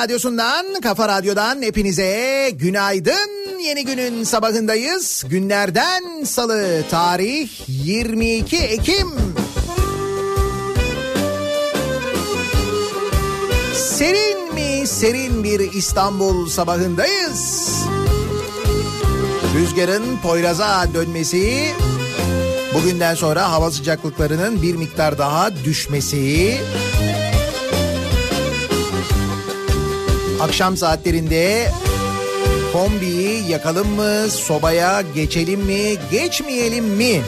Radyosu'ndan, Kafa Radyo'dan hepinize günaydın. Yeni günün sabahındayız. Günlerden salı, tarih 22 Ekim. Serin mi serin bir İstanbul sabahındayız. Rüzgarın Poyraz'a dönmesi, bugünden sonra hava sıcaklıklarının bir miktar daha düşmesi, akşam saatlerinde kombiyi yakalım mı, sobaya geçelim mi, geçmeyelim mi?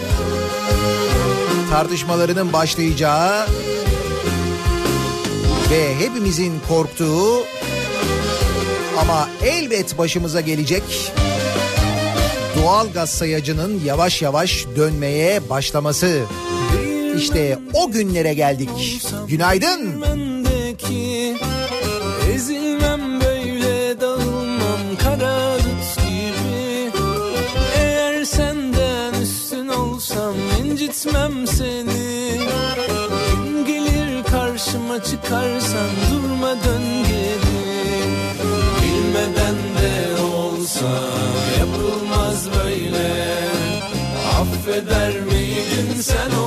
Tartışmalarının başlayacağı ve hepimizin korktuğu ama elbet başımıza gelecek doğal gaz sayacının yavaş yavaş dönmeye başlaması. İşte o günlere geldik. Günaydın. pensando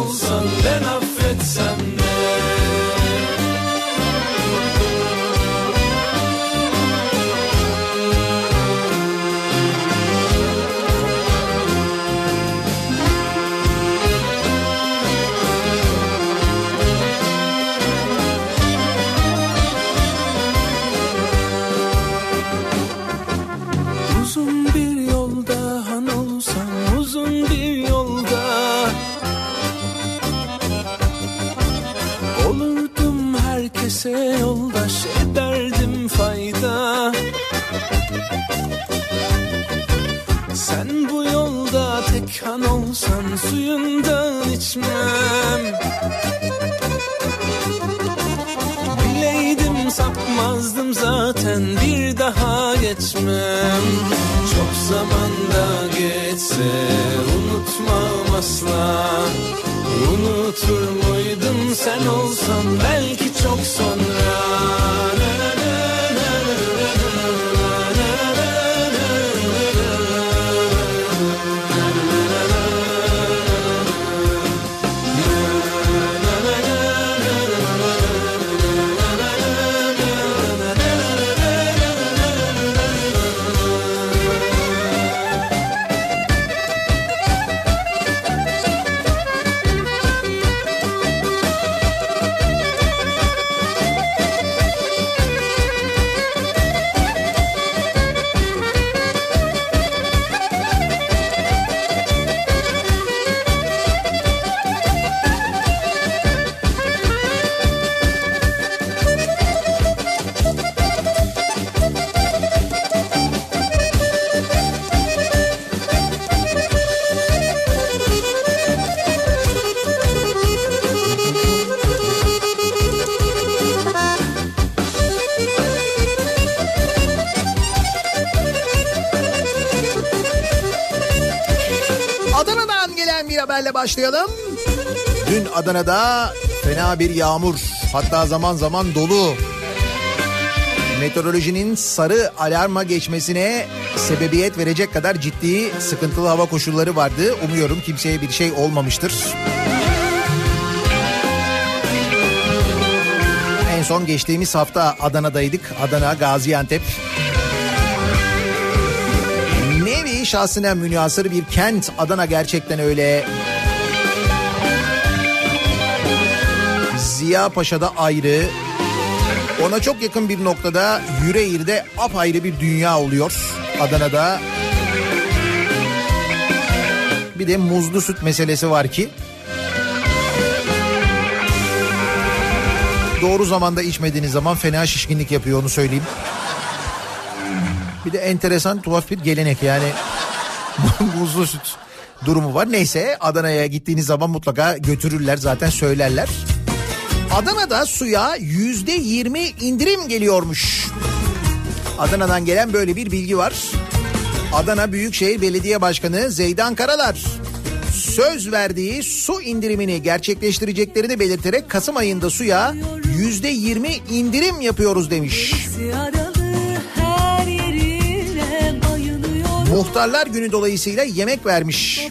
Unutur muydun sen olsan belki çok sonra başlayalım. Dün Adana'da fena bir yağmur hatta zaman zaman dolu. Meteorolojinin sarı alarma geçmesine sebebiyet verecek kadar ciddi sıkıntılı hava koşulları vardı. Umuyorum kimseye bir şey olmamıştır. En son geçtiğimiz hafta Adana'daydık. Adana, Gaziantep. Nevi şahsına münasır bir kent Adana gerçekten öyle. Ziya Paşa'da ayrı. Ona çok yakın bir noktada Yüreğir'de apayrı bir dünya oluyor Adana'da. Bir de muzlu süt meselesi var ki. Doğru zamanda içmediğiniz zaman fena şişkinlik yapıyor onu söyleyeyim. Bir de enteresan tuhaf bir gelenek yani muzlu süt durumu var. Neyse Adana'ya gittiğiniz zaman mutlaka götürürler zaten söylerler. Adana'da suya yüzde yirmi indirim geliyormuş. Adana'dan gelen böyle bir bilgi var. Adana Büyükşehir Belediye Başkanı Zeydan Karalar söz verdiği su indirimini gerçekleştireceklerini belirterek Kasım ayında suya yüzde yirmi indirim yapıyoruz demiş. Muhtarlar günü dolayısıyla yemek vermiş.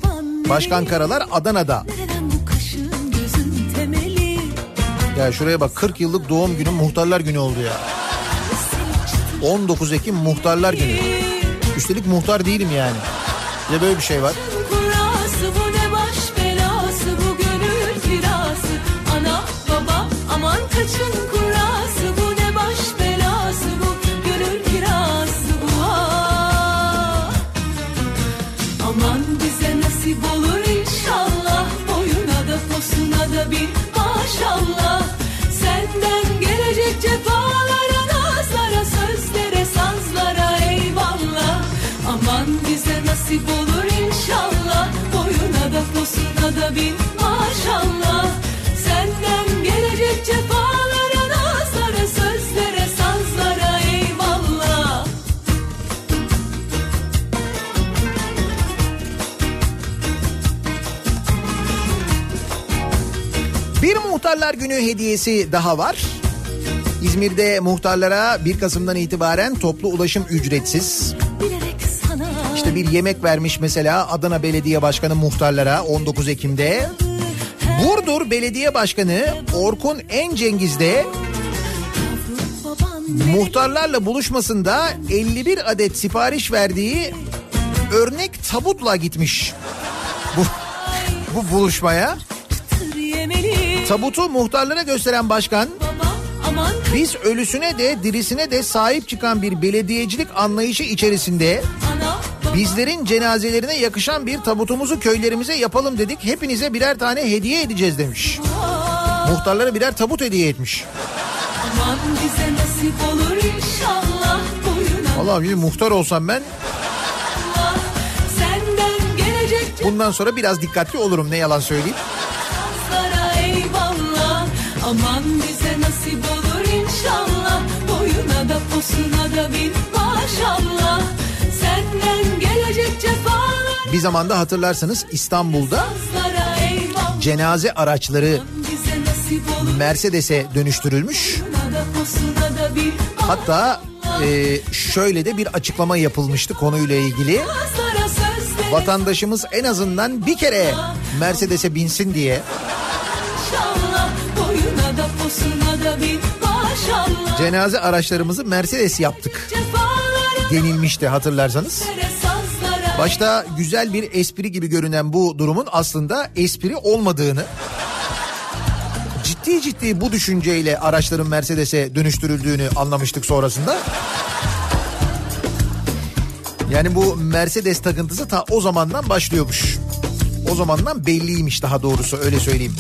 Başkan Karalar Adana'da. Ya şuraya bak 40 yıllık doğum günü muhtarlar günü oldu ya. 19 Ekim muhtarlar günü. Üstelik muhtar değilim yani. Bir de böyle bir şey var. Muhtarlar günü hediyesi daha var. İzmir'de muhtarlara 1 Kasım'dan itibaren toplu ulaşım ücretsiz. İşte bir yemek vermiş mesela Adana Belediye Başkanı muhtarlara 19 Ekim'de. Burdur Belediye Başkanı Orkun Encengiz de baban muhtarlarla buluşmasında 51 adet sipariş verdiği örnek tabutla gitmiş. Bu, bu buluşmaya. Tabutu muhtarlara gösteren başkan biz ölüsüne de dirisine de sahip çıkan bir belediyecilik anlayışı içerisinde bizlerin cenazelerine yakışan bir tabutumuzu köylerimize yapalım dedik. Hepinize birer tane hediye edeceğiz demiş. Muhtarlara birer tabut hediye etmiş. Aman bize nasip olur inşallah boyuna Vallahi bir muhtar olsam ben Allah bundan sonra biraz dikkatli olurum ne yalan söyleyeyim. Aman bize nasip olur inşallah. Boyuna da posuna da bir maşallah. Senden gelecek cefalar. Bir zamanda hatırlarsanız İstanbul'da cenaze araçları Mercedes'e dönüştürülmüş. Hatta e, şöyle de bir açıklama yapılmıştı konuyla ilgili. Vatandaşımız en azından bir kere Mercedes'e binsin diye cenaze araçlarımızı Mercedes yaptık denilmişti hatırlarsanız. Başta güzel bir espri gibi görünen bu durumun aslında espri olmadığını ciddi ciddi bu düşünceyle araçların Mercedes'e dönüştürüldüğünü anlamıştık sonrasında. Yani bu Mercedes takıntısı ta o zamandan başlıyormuş. O zamandan belliymiş daha doğrusu öyle söyleyeyim.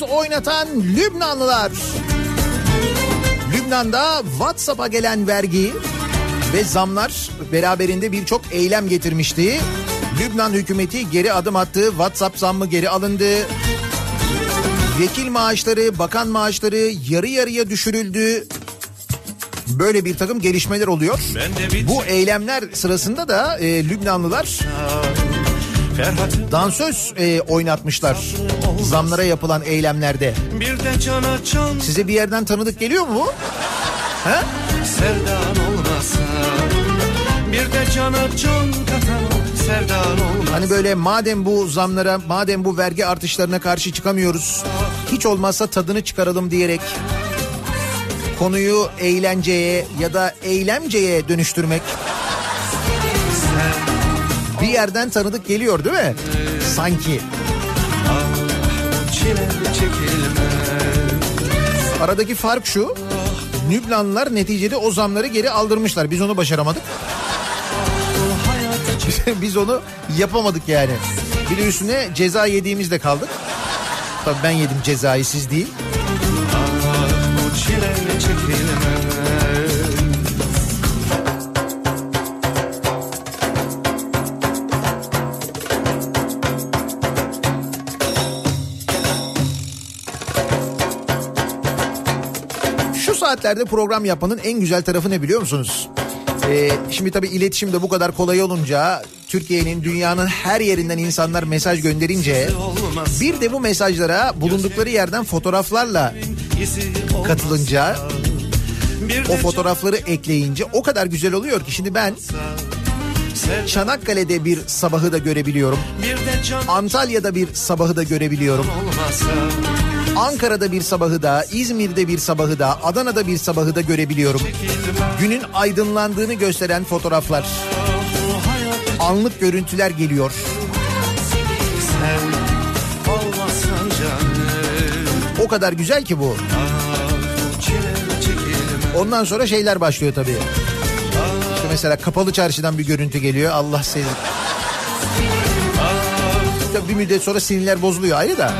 Dansöz oynatan Lübnanlılar. Lübnan'da WhatsApp'a gelen vergi ve zamlar beraberinde birçok eylem getirmişti. Lübnan hükümeti geri adım attı. WhatsApp zammı geri alındı. Vekil maaşları, bakan maaşları yarı yarıya düşürüldü. Böyle bir takım gelişmeler oluyor. Bu eylemler sırasında da e, Lübnanlılar dansöz e, oynatmışlar. Zamlara yapılan eylemlerde. Size bir yerden tanıdık geliyor mu bu? He? sevdan olmasa Bir de cana can katan Hani böyle madem bu zamlara, madem bu vergi artışlarına karşı çıkamıyoruz, hiç olmazsa tadını çıkaralım diyerek konuyu eğlenceye ya da eylemceye dönüştürmek bir yerden tanıdık geliyor değil mi? Sanki. Aradaki fark şu. Lübnanlılar neticede o zamları geri aldırmışlar. Biz onu başaramadık. Biz onu yapamadık yani. Bir de üstüne ceza yediğimizde kaldık. Tabii ben yedim cezayı siz değil. Saatlerde program yapmanın en güzel tarafı ne biliyor musunuz? Ee, şimdi tabii iletişim de bu kadar kolay olunca Türkiye'nin dünyanın her yerinden insanlar mesaj gönderince bir de bu mesajlara bulundukları yerden fotoğraflarla katılınca o fotoğrafları ekleyince o kadar güzel oluyor ki şimdi ben Çanakkale'de bir sabahı da görebiliyorum. Antalya'da bir sabahı da görebiliyorum. olmasa Ankara'da bir sabahı da, İzmir'de bir sabahı da, Adana'da bir sabahı da görebiliyorum. Günün aydınlandığını gösteren fotoğraflar, anlık görüntüler geliyor. O kadar güzel ki bu. Ondan sonra şeyler başlıyor tabii. İşte mesela kapalı çarşıdan bir görüntü geliyor. Allah seni. Tabii bir müddet sonra sinirler bozuluyor ayrı da.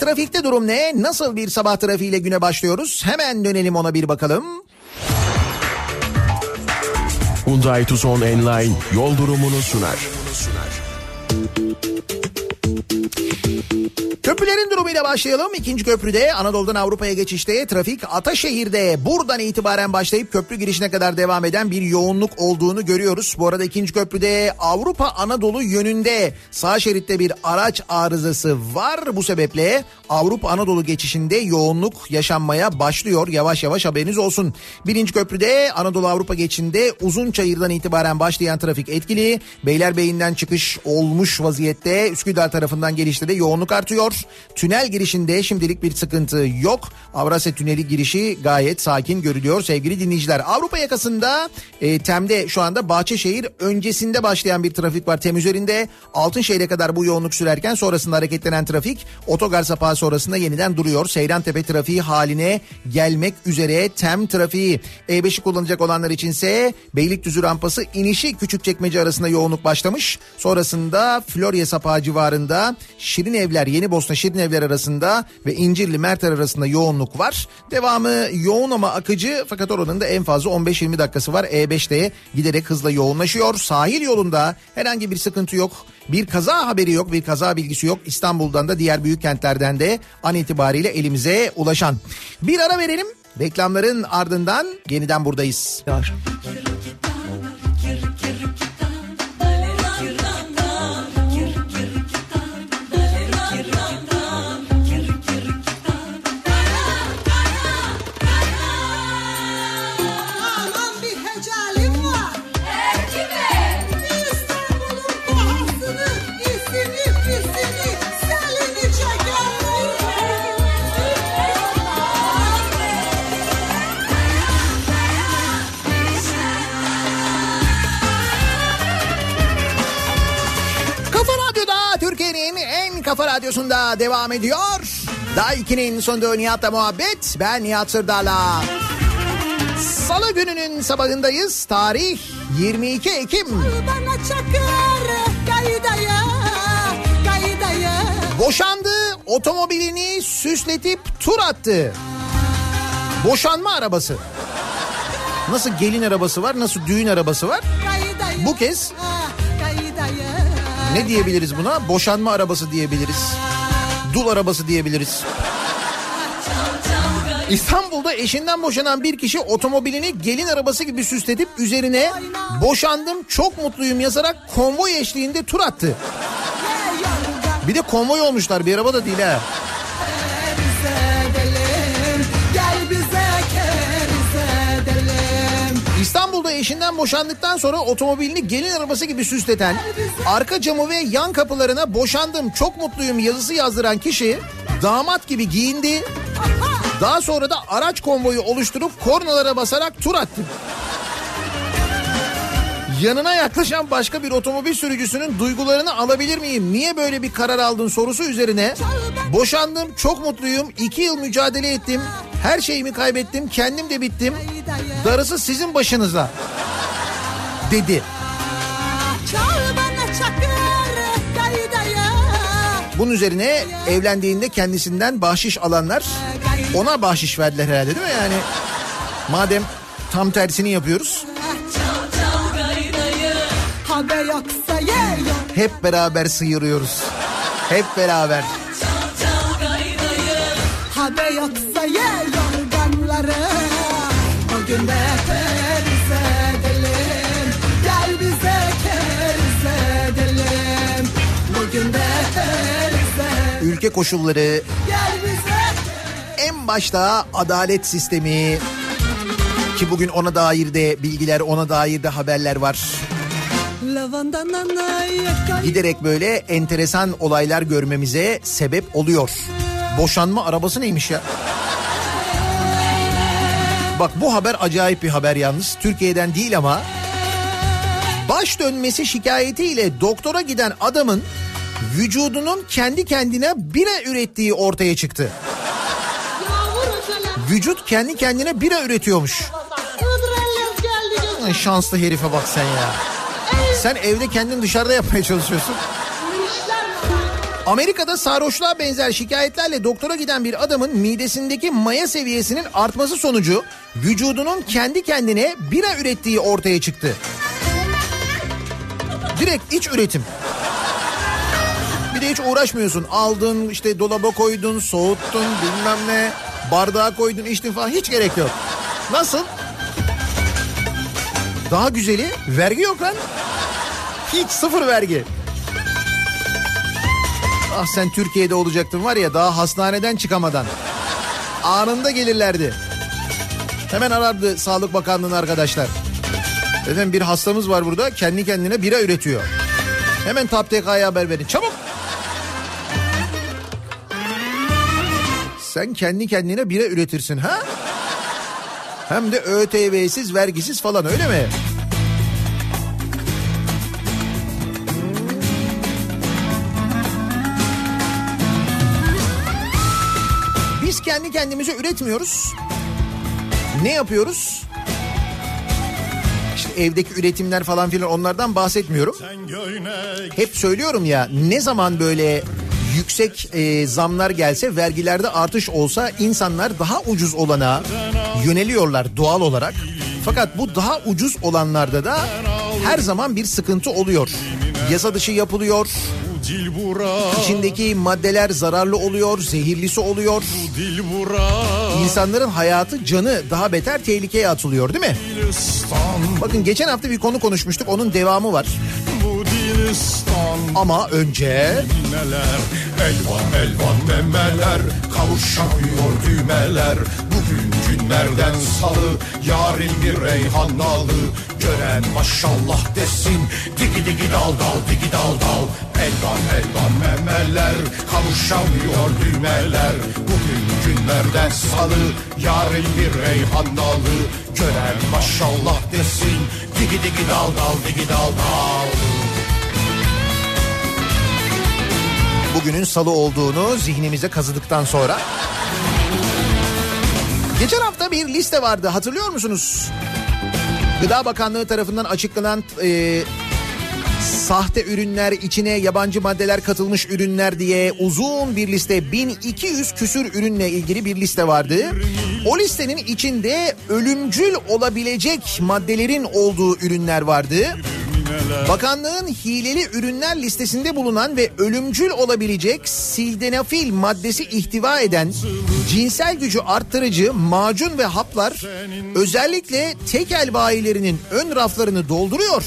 Trafikte durum ne? Nasıl bir sabah trafiğiyle güne başlıyoruz? Hemen dönelim ona bir bakalım. Hyundai Tucson Enline yol durumunu sunar. Köprülerin durumuyla başlayalım. İkinci köprüde Anadolu'dan Avrupa'ya geçişte trafik Ataşehir'de buradan itibaren başlayıp köprü girişine kadar devam eden bir yoğunluk olduğunu görüyoruz. Bu arada ikinci köprüde Avrupa Anadolu yönünde sağ şeritte bir araç arızası var. Bu sebeple Avrupa Anadolu geçişinde yoğunluk yaşanmaya başlıyor. Yavaş yavaş haberiniz olsun. Birinci köprüde Anadolu Avrupa geçişinde uzun çayırdan itibaren başlayan trafik etkili. Beylerbeyi'nden çıkış olmuş vaziyette. Üsküdar tarafından gelişte de yoğunluk artıyor. Tünel girişinde şimdilik bir sıkıntı yok. Avrasya Tüneli girişi gayet sakin görülüyor sevgili dinleyiciler. Avrupa yakasında e, Tem'de şu anda Bahçeşehir öncesinde başlayan bir trafik var. Tem üzerinde Altınşehir'e kadar bu yoğunluk sürerken sonrasında hareketlenen trafik otogar sapağı sonrasında yeniden duruyor. Seyrantepe trafiği haline gelmek üzere Tem trafiği. E5'i kullanacak olanlar içinse Beylikdüzü rampası inişi Küçükçekmece arasında yoğunluk başlamış. Sonrasında Florya sapağı civarında Şirin Evler Yeni Bosna Şirin Evler arasında ve İncirli Merter arasında yoğunluk var. Devamı yoğun ama akıcı fakat oranın da en fazla 15-20 dakikası var. E5'te giderek hızla yoğunlaşıyor. Sahil yolunda herhangi bir sıkıntı yok. Bir kaza haberi yok, bir kaza bilgisi yok. İstanbul'dan da diğer büyük kentlerden de an itibariyle elimize ulaşan. Bir ara verelim. Reklamların ardından yeniden buradayız. Aman kafa radyosunda devam ediyor. Daha 2'nin sonunda Nihat'la muhabbet. Ben Nihat Sırdar'la. Salı gününün sabahındayız. Tarih 22 Ekim. Boşandı, otomobilini süsletip tur attı. Boşanma arabası. Nasıl gelin arabası var, nasıl düğün arabası var? Bu kez. Ne diyebiliriz buna? Boşanma arabası diyebiliriz. Dul arabası diyebiliriz. İstanbul'da eşinden boşanan bir kişi otomobilini gelin arabası gibi süsletip üzerine boşandım çok mutluyum yazarak konvoy eşliğinde tur attı. Bir de konvoy olmuşlar bir araba da değil ha. İstanbul'da eşinden boşandıktan sonra otomobilini gelin arabası gibi süsleten, arka camı ve yan kapılarına boşandım çok mutluyum yazısı yazdıran kişi damat gibi giyindi. Daha sonra da araç konvoyu oluşturup kornalara basarak tur attı. Yanına yaklaşan başka bir otomobil sürücüsünün duygularını alabilir miyim? Niye böyle bir karar aldın sorusu üzerine boşandım çok mutluyum iki yıl mücadele ettim her şeyimi kaybettim kendim de bittim darısı sizin başınıza dedi. Bunun üzerine evlendiğinde kendisinden bahşiş alanlar ona bahşiş verdiler herhalde değil mi yani? Madem tam tersini yapıyoruz hep beraber sıyırıyoruz. Hep beraber. Haber yoksa ye yorganları. Bugün de keriz edelim. Gel bize keriz edelim. Bugün de keriz edelim. Ülke koşulları, en başta adalet sistemi ki bugün ona dair de bilgiler, ona dair de haberler var. Giderek böyle enteresan olaylar görmemize sebep oluyor. Boşanma arabası neymiş ya? Bak bu haber acayip bir haber yalnız. Türkiye'den değil ama. Baş dönmesi şikayetiyle doktora giden adamın vücudunun kendi kendine bira ürettiği ortaya çıktı. Vücut kendi kendine bira üretiyormuş. Şanslı herife bak sen ya. Sen evde kendin dışarıda yapmaya çalışıyorsun. Amerika'da sarhoşluğa benzer şikayetlerle doktora giden bir adamın midesindeki maya seviyesinin artması sonucu vücudunun kendi kendine bira ürettiği ortaya çıktı. Direkt iç üretim. Bir de hiç uğraşmıyorsun. Aldın işte dolaba koydun, soğuttun bilmem ne. Bardağa koydun içtin falan hiç gerek yok. Nasıl? Daha güzeli vergi yok lan. Hiç sıfır vergi. Ah sen Türkiye'de olacaktın var ya daha hastaneden çıkamadan. Anında gelirlerdi. Hemen arardı Sağlık Bakanlığı'nın arkadaşlar. Dedim bir hastamız var burada kendi kendine bira üretiyor. Hemen TAP haber verin çabuk. Sen kendi kendine bira üretirsin ha? Hem de ÖTV'siz vergisiz falan öyle mi? Kendimize üretmiyoruz. Ne yapıyoruz? İşte evdeki üretimler falan filan onlardan bahsetmiyorum. Hep söylüyorum ya ne zaman böyle yüksek e, zamlar gelse vergilerde artış olsa insanlar daha ucuz olana yöneliyorlar doğal olarak. Fakat bu daha ucuz olanlarda da her zaman bir sıkıntı oluyor. Yasa dışı yapılıyor. İçindeki maddeler zararlı oluyor, zehirlisi oluyor. İnsanların hayatı, canı daha beter tehlikeye atılıyor değil mi? Bakın geçen hafta bir konu konuşmuştuk, onun devamı var. Ama önce neler Elvan elvan memeler Kavuşamıyor düğmeler günlerden salı Yarın bir reyhan nalı. Gören maşallah desin Digi digi dal dal digi dal dal. Elvan elvan memeler Kavuşamıyor düğmeler. Bugün günlerden salı Yarın bir reyhan nalı. Gören maşallah desin Digi digi dal dal digi dal dal. Bugünün salı olduğunu zihnimize kazıdıktan sonra. Geçen hafta bir liste vardı hatırlıyor musunuz? Gıda Bakanlığı tarafından açıklanan e, Sahte ürünler, içine yabancı maddeler katılmış ürünler diye uzun bir liste 1200 küsür ürünle ilgili bir liste vardı. O listenin içinde ölümcül olabilecek maddelerin olduğu ürünler vardı. Bakanlığın hileli ürünler listesinde bulunan ve ölümcül olabilecek sildenafil maddesi ihtiva eden cinsel gücü arttırıcı macun ve haplar özellikle tekel bayilerinin ön raflarını dolduruyor.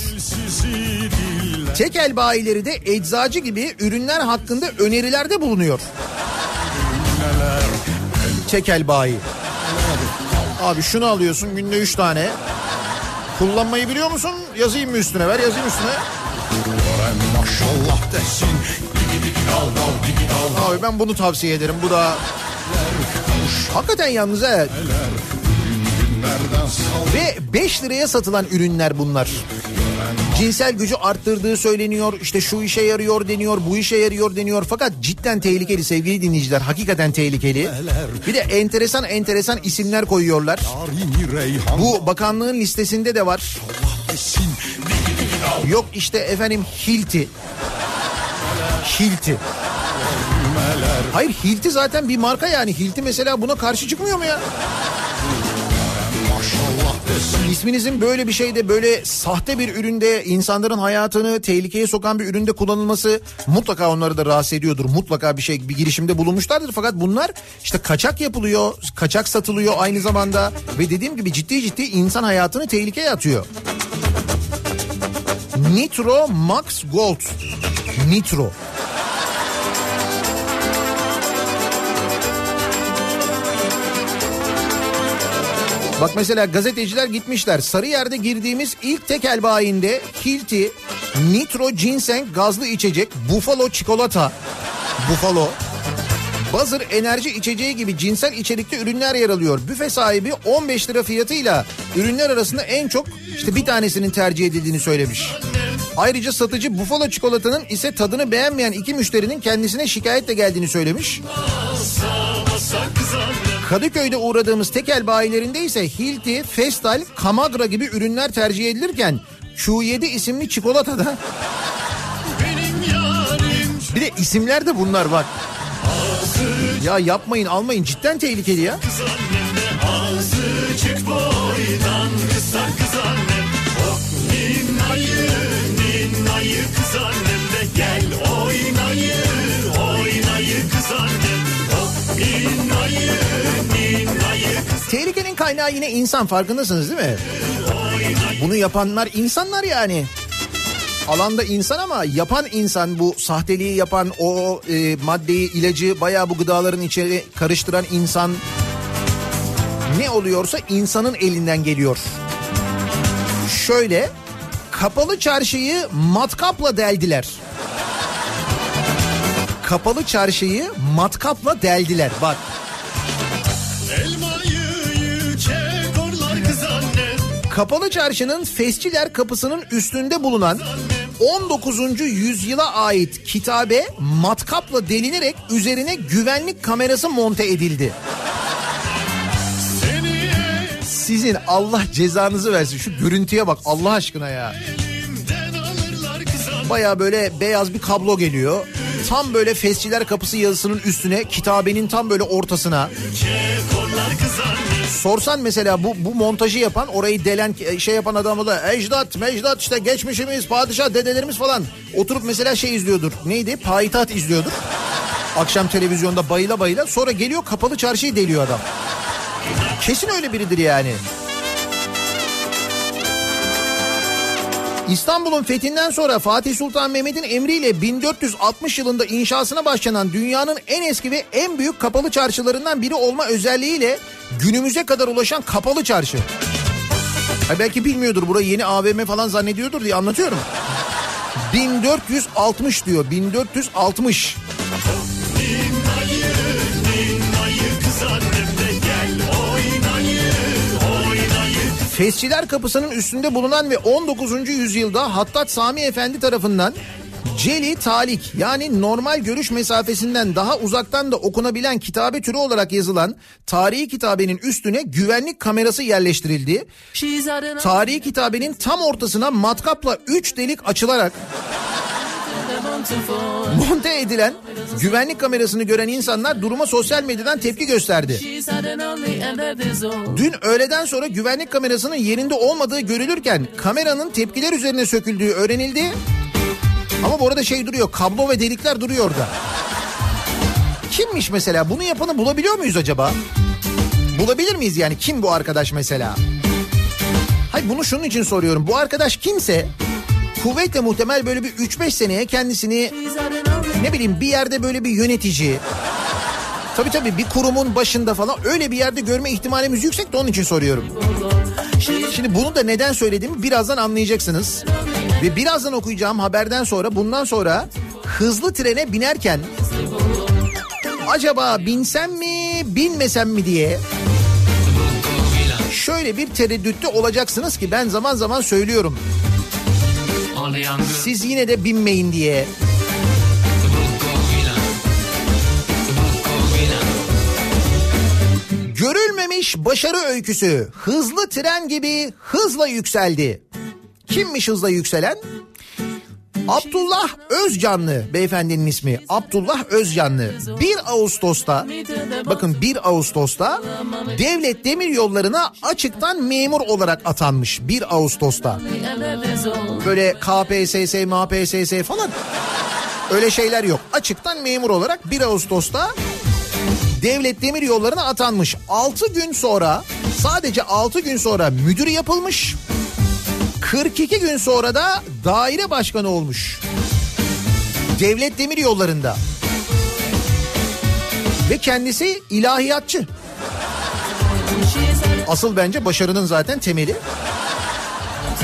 Tekel bayileri de eczacı gibi ürünler hakkında önerilerde bulunuyor. Tekel bayi. Abi şunu alıyorsun günde 3 tane. Kullanmayı biliyor musun? Yazayım mı üstüne? Ver yazayım üstüne. Maşallah desin Abi ben bunu tavsiye ederim. Bu da hakikaten yalnız he. Ve 5 liraya satılan ürünler bunlar. Cinsel gücü arttırdığı söyleniyor. İşte şu işe yarıyor deniyor, bu işe yarıyor deniyor. Fakat cidden tehlikeli sevgili dinleyiciler. Hakikaten tehlikeli. Bir de enteresan enteresan isimler koyuyorlar. Bu bakanlığın listesinde de var. Yok işte efendim Hilti. Hilti. Hayır Hilti zaten bir marka yani. Hilti mesela buna karşı çıkmıyor mu ya? İsminizin böyle bir şeyde böyle sahte bir üründe insanların hayatını tehlikeye sokan bir üründe kullanılması mutlaka onları da rahatsız ediyordur. Mutlaka bir şey bir girişimde bulunmuşlardır fakat bunlar işte kaçak yapılıyor, kaçak satılıyor aynı zamanda ve dediğim gibi ciddi ciddi insan hayatını tehlikeye atıyor. Nitro Max Gold. Nitro. Bak mesela gazeteciler gitmişler. Sarıyer'de girdiğimiz ilk tekel bayinde Hilti, Nitro Ginseng gazlı içecek, Buffalo çikolata, Buffalo, Buzzer enerji içeceği gibi cinsel içerikli ürünler yer alıyor. Büfe sahibi 15 lira fiyatıyla ürünler arasında en çok işte bir tanesinin tercih edildiğini söylemiş. Ayrıca satıcı Buffalo çikolatanın ise tadını beğenmeyen iki müşterinin kendisine şikayetle geldiğini söylemiş. Kadıköy'de uğradığımız tekel bayilerinde ise Hilti, Festal, Kamagra gibi ürünler tercih edilirken Q7 isimli çikolatada bir de isimler de bunlar bak. Ya yapmayın almayın cidden tehlikeli ya. Tehlikenin kaynağı yine insan farkındasınız değil mi? Bunu yapanlar insanlar yani. Alanda insan ama yapan insan bu sahteliği yapan o e, maddeyi ilacı bayağı bu gıdaların içeri karıştıran insan ne oluyorsa insanın elinden geliyor. Şöyle kapalı çarşıyı matkapla deldiler. Kapalı çarşıyı matkapla deldiler bak. Kapalı çarşının Fesçiler kapısının üstünde bulunan 19. yüzyıla ait kitabe matkapla delinerek üzerine güvenlik kamerası monte edildi. Sizin Allah cezanızı versin şu görüntüye bak Allah aşkına ya. Baya böyle beyaz bir kablo geliyor. Tam böyle Fesçiler kapısı yazısının üstüne kitabenin tam böyle ortasına. Sorsan mesela bu bu montajı yapan orayı delen şey yapan adamı da ecdat mecdat işte geçmişimiz padişah dedelerimiz falan oturup mesela şey izliyordur. Neydi? Payitaht izliyordur. Akşam televizyonda bayıla bayıla sonra geliyor kapalı çarşıyı deliyor adam. Kesin öyle biridir yani. İstanbul'un fethinden sonra Fatih Sultan Mehmet'in emriyle 1460 yılında inşasına başlanan dünyanın en eski ve en büyük kapalı çarşılarından biri olma özelliğiyle günümüze kadar ulaşan kapalı çarşı. Ha belki bilmiyordur burayı yeni AVM falan zannediyordur diye anlatıyorum. 1460 diyor 1460. Fesçiler Kapısı'nın üstünde bulunan ve 19. yüzyılda Hattat Sami Efendi tarafından Celi Talik yani normal görüş mesafesinden daha uzaktan da okunabilen kitabe türü olarak yazılan tarihi kitabenin üstüne güvenlik kamerası yerleştirildi. Tarihi kitabenin tam ortasına matkapla 3 delik açılarak Monte edilen güvenlik kamerasını gören insanlar duruma sosyal medyadan tepki gösterdi. Dün öğleden sonra güvenlik kamerasının yerinde olmadığı görülürken kameranın tepkiler üzerine söküldüğü öğrenildi. Ama bu arada şey duruyor kablo ve delikler duruyor orada. Kimmiş mesela bunu yapanı bulabiliyor muyuz acaba? Bulabilir miyiz yani kim bu arkadaş mesela? Hayır bunu şunun için soruyorum. Bu arkadaş kimse kuvvetle muhtemel böyle bir 3-5 seneye kendisini ne bileyim bir yerde böyle bir yönetici tabii tabii bir kurumun başında falan öyle bir yerde görme ihtimalimiz yüksek de onun için soruyorum. Şimdi bunu da neden söylediğimi birazdan anlayacaksınız. Ve birazdan okuyacağım haberden sonra bundan sonra hızlı trene binerken acaba binsem mi binmesem mi diye şöyle bir tereddütte olacaksınız ki ben zaman zaman söylüyorum. Siz yine de binmeyin diye. Görülmemiş başarı öyküsü hızlı tren gibi hızla yükseldi. Kimmiş hızla yükselen? Abdullah Özcanlı beyefendinin ismi Abdullah Özcanlı 1 Ağustos'ta bakın 1 Ağustos'ta devlet demir yollarına açıktan memur olarak atanmış 1 Ağustos'ta. Böyle KPSS, MPSS falan öyle şeyler yok. Açıktan memur olarak 1 Ağustos'ta devlet demir yollarına atanmış. 6 gün sonra sadece 6 gün sonra müdür yapılmış. 42 gün sonra da daire başkanı olmuş. Devlet demir yollarında. Ve kendisi ilahiyatçı. Asıl bence başarının zaten temeli.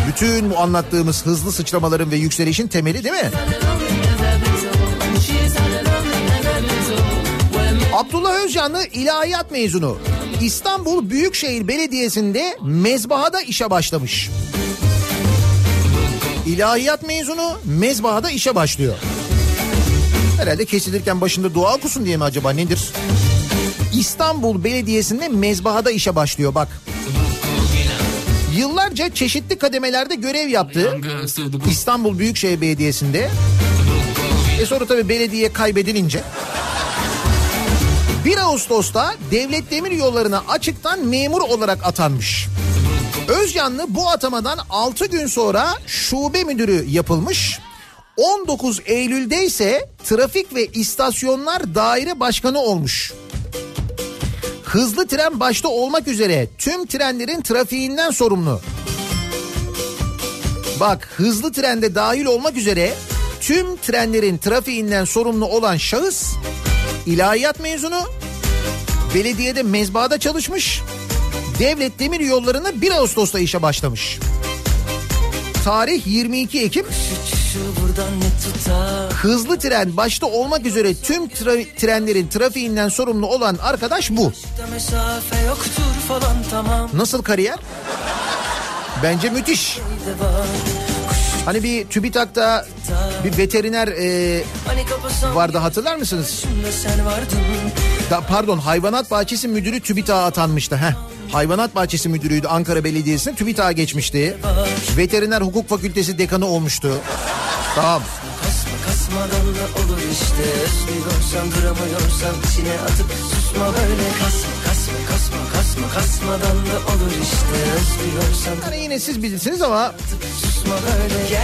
Bütün bu anlattığımız hızlı sıçramaların ve yükselişin temeli değil mi? Abdullah Özcanlı ilahiyat mezunu. İstanbul Büyükşehir Belediyesi'nde mezbahada işe başlamış. İlahiyat mezunu mezbahada işe başlıyor. Herhalde kesilirken başında dua okusun diye mi acaba nedir? İstanbul Belediyesi'nde mezbahada işe başlıyor bak. Yıllarca çeşitli kademelerde görev yaptı. İstanbul Büyükşehir Belediyesi'nde. E sonra tabii belediye kaybedilince 1 Ağustos'ta Devlet Demir Yolları'na açıktan memur olarak atanmış. Özcanlı bu atamadan 6 gün sonra şube müdürü yapılmış. 19 Eylül'de ise trafik ve istasyonlar daire başkanı olmuş. Hızlı tren başta olmak üzere tüm trenlerin trafiğinden sorumlu. Bak hızlı trende dahil olmak üzere tüm trenlerin trafiğinden sorumlu olan şahıs ilahiyat mezunu, belediyede mezbahada çalışmış, devlet demir yollarına 1 Ağustos'ta işe başlamış. Tarih 22 Ekim. Hızlı tren başta olmak üzere tüm tra- trenlerin trafiğinden sorumlu olan arkadaş bu. Nasıl kariyer? Bence müthiş. Hani bir TÜBİTAK'ta bir veteriner e, Hani vardı hatırlar mısınız? Da, pardon hayvanat bahçesi müdürü TÜBİTAK'a atanmıştı. Heh. Hayvanat bahçesi müdürüydü Ankara Belediyesi'ne TÜBİTAK'a geçmişti. Veteriner hukuk fakültesi dekanı olmuştu. Tamam. Kasma kasmadan da olur işte Özlüyorsan duramıyorsan içine atıp Susma böyle kasma kasma kasma kasma Kasmadan da olur işte Özlüyorsan Yani yine siz bilirsiniz ama susma böyle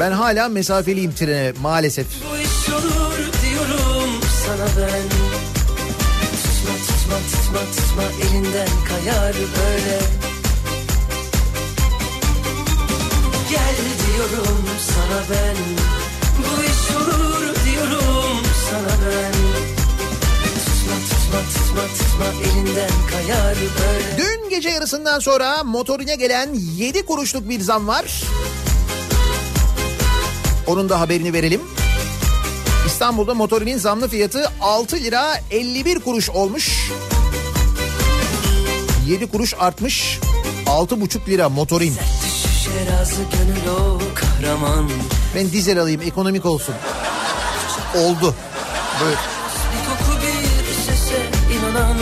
ben hala mesafeliyim trene maalesef. bu iş olur diyorum sana ben Tutma tutma tutma tutma elinden kayar böyle Gel diyorum sana ben Bu iş olur diyorum sana ben Dün gece yarısından sonra motorine gelen 7 kuruşluk bir zam var. Onun da haberini verelim. İstanbul'da motorinin zamlı fiyatı 6 lira 51 kuruş olmuş. 7 kuruş artmış. 6,5 lira motorin. Ben dizel alayım ekonomik olsun. Oldu. Böyle Bir koku bir sese inanan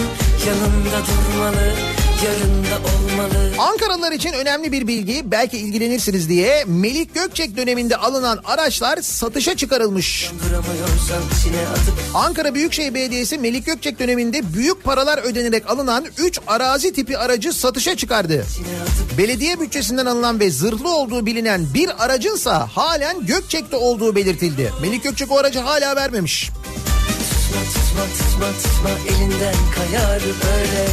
yanında durmalı Ankaralılar için önemli bir bilgi belki ilgilenirsiniz diye Melik Gökçek döneminde alınan araçlar satışa çıkarılmış. Ankara Büyükşehir Belediyesi Melik Gökçek döneminde büyük paralar ödenerek alınan 3 arazi tipi aracı satışa çıkardı. Belediye bütçesinden alınan ve zırhlı olduğu bilinen bir aracınsa halen Gökçek'te olduğu belirtildi. Melik Gökçek o aracı hala vermemiş. tutma tutma tutma tutma elinden kayar böyle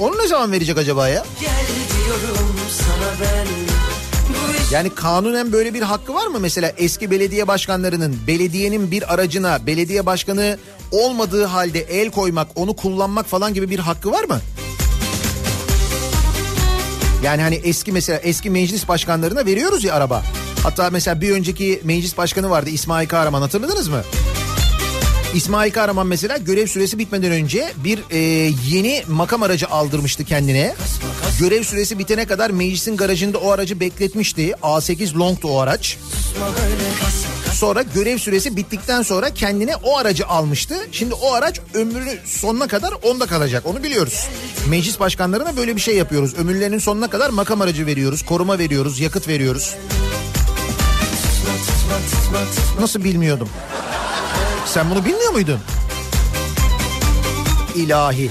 Onu ne zaman verecek acaba ya? Yani kanunen böyle bir hakkı var mı? Mesela eski belediye başkanlarının belediyenin bir aracına belediye başkanı olmadığı halde el koymak, onu kullanmak falan gibi bir hakkı var mı? Yani hani eski mesela eski meclis başkanlarına veriyoruz ya araba. Hatta mesela bir önceki meclis başkanı vardı İsmail Kahraman hatırladınız mı? İsmail Kahraman mesela görev süresi bitmeden önce bir e, yeni makam aracı aldırmıştı kendine. Görev süresi bitene kadar meclisin garajında o aracı bekletmişti. A8 Long'tu o araç. Sonra görev süresi bittikten sonra kendine o aracı almıştı. Şimdi o araç ömrünü sonuna kadar onda kalacak. Onu biliyoruz. Meclis başkanlarına böyle bir şey yapıyoruz. Ömürlerinin sonuna kadar makam aracı veriyoruz, koruma veriyoruz, yakıt veriyoruz. Nasıl bilmiyordum? Sen bunu bilmiyor muydun? İlahi.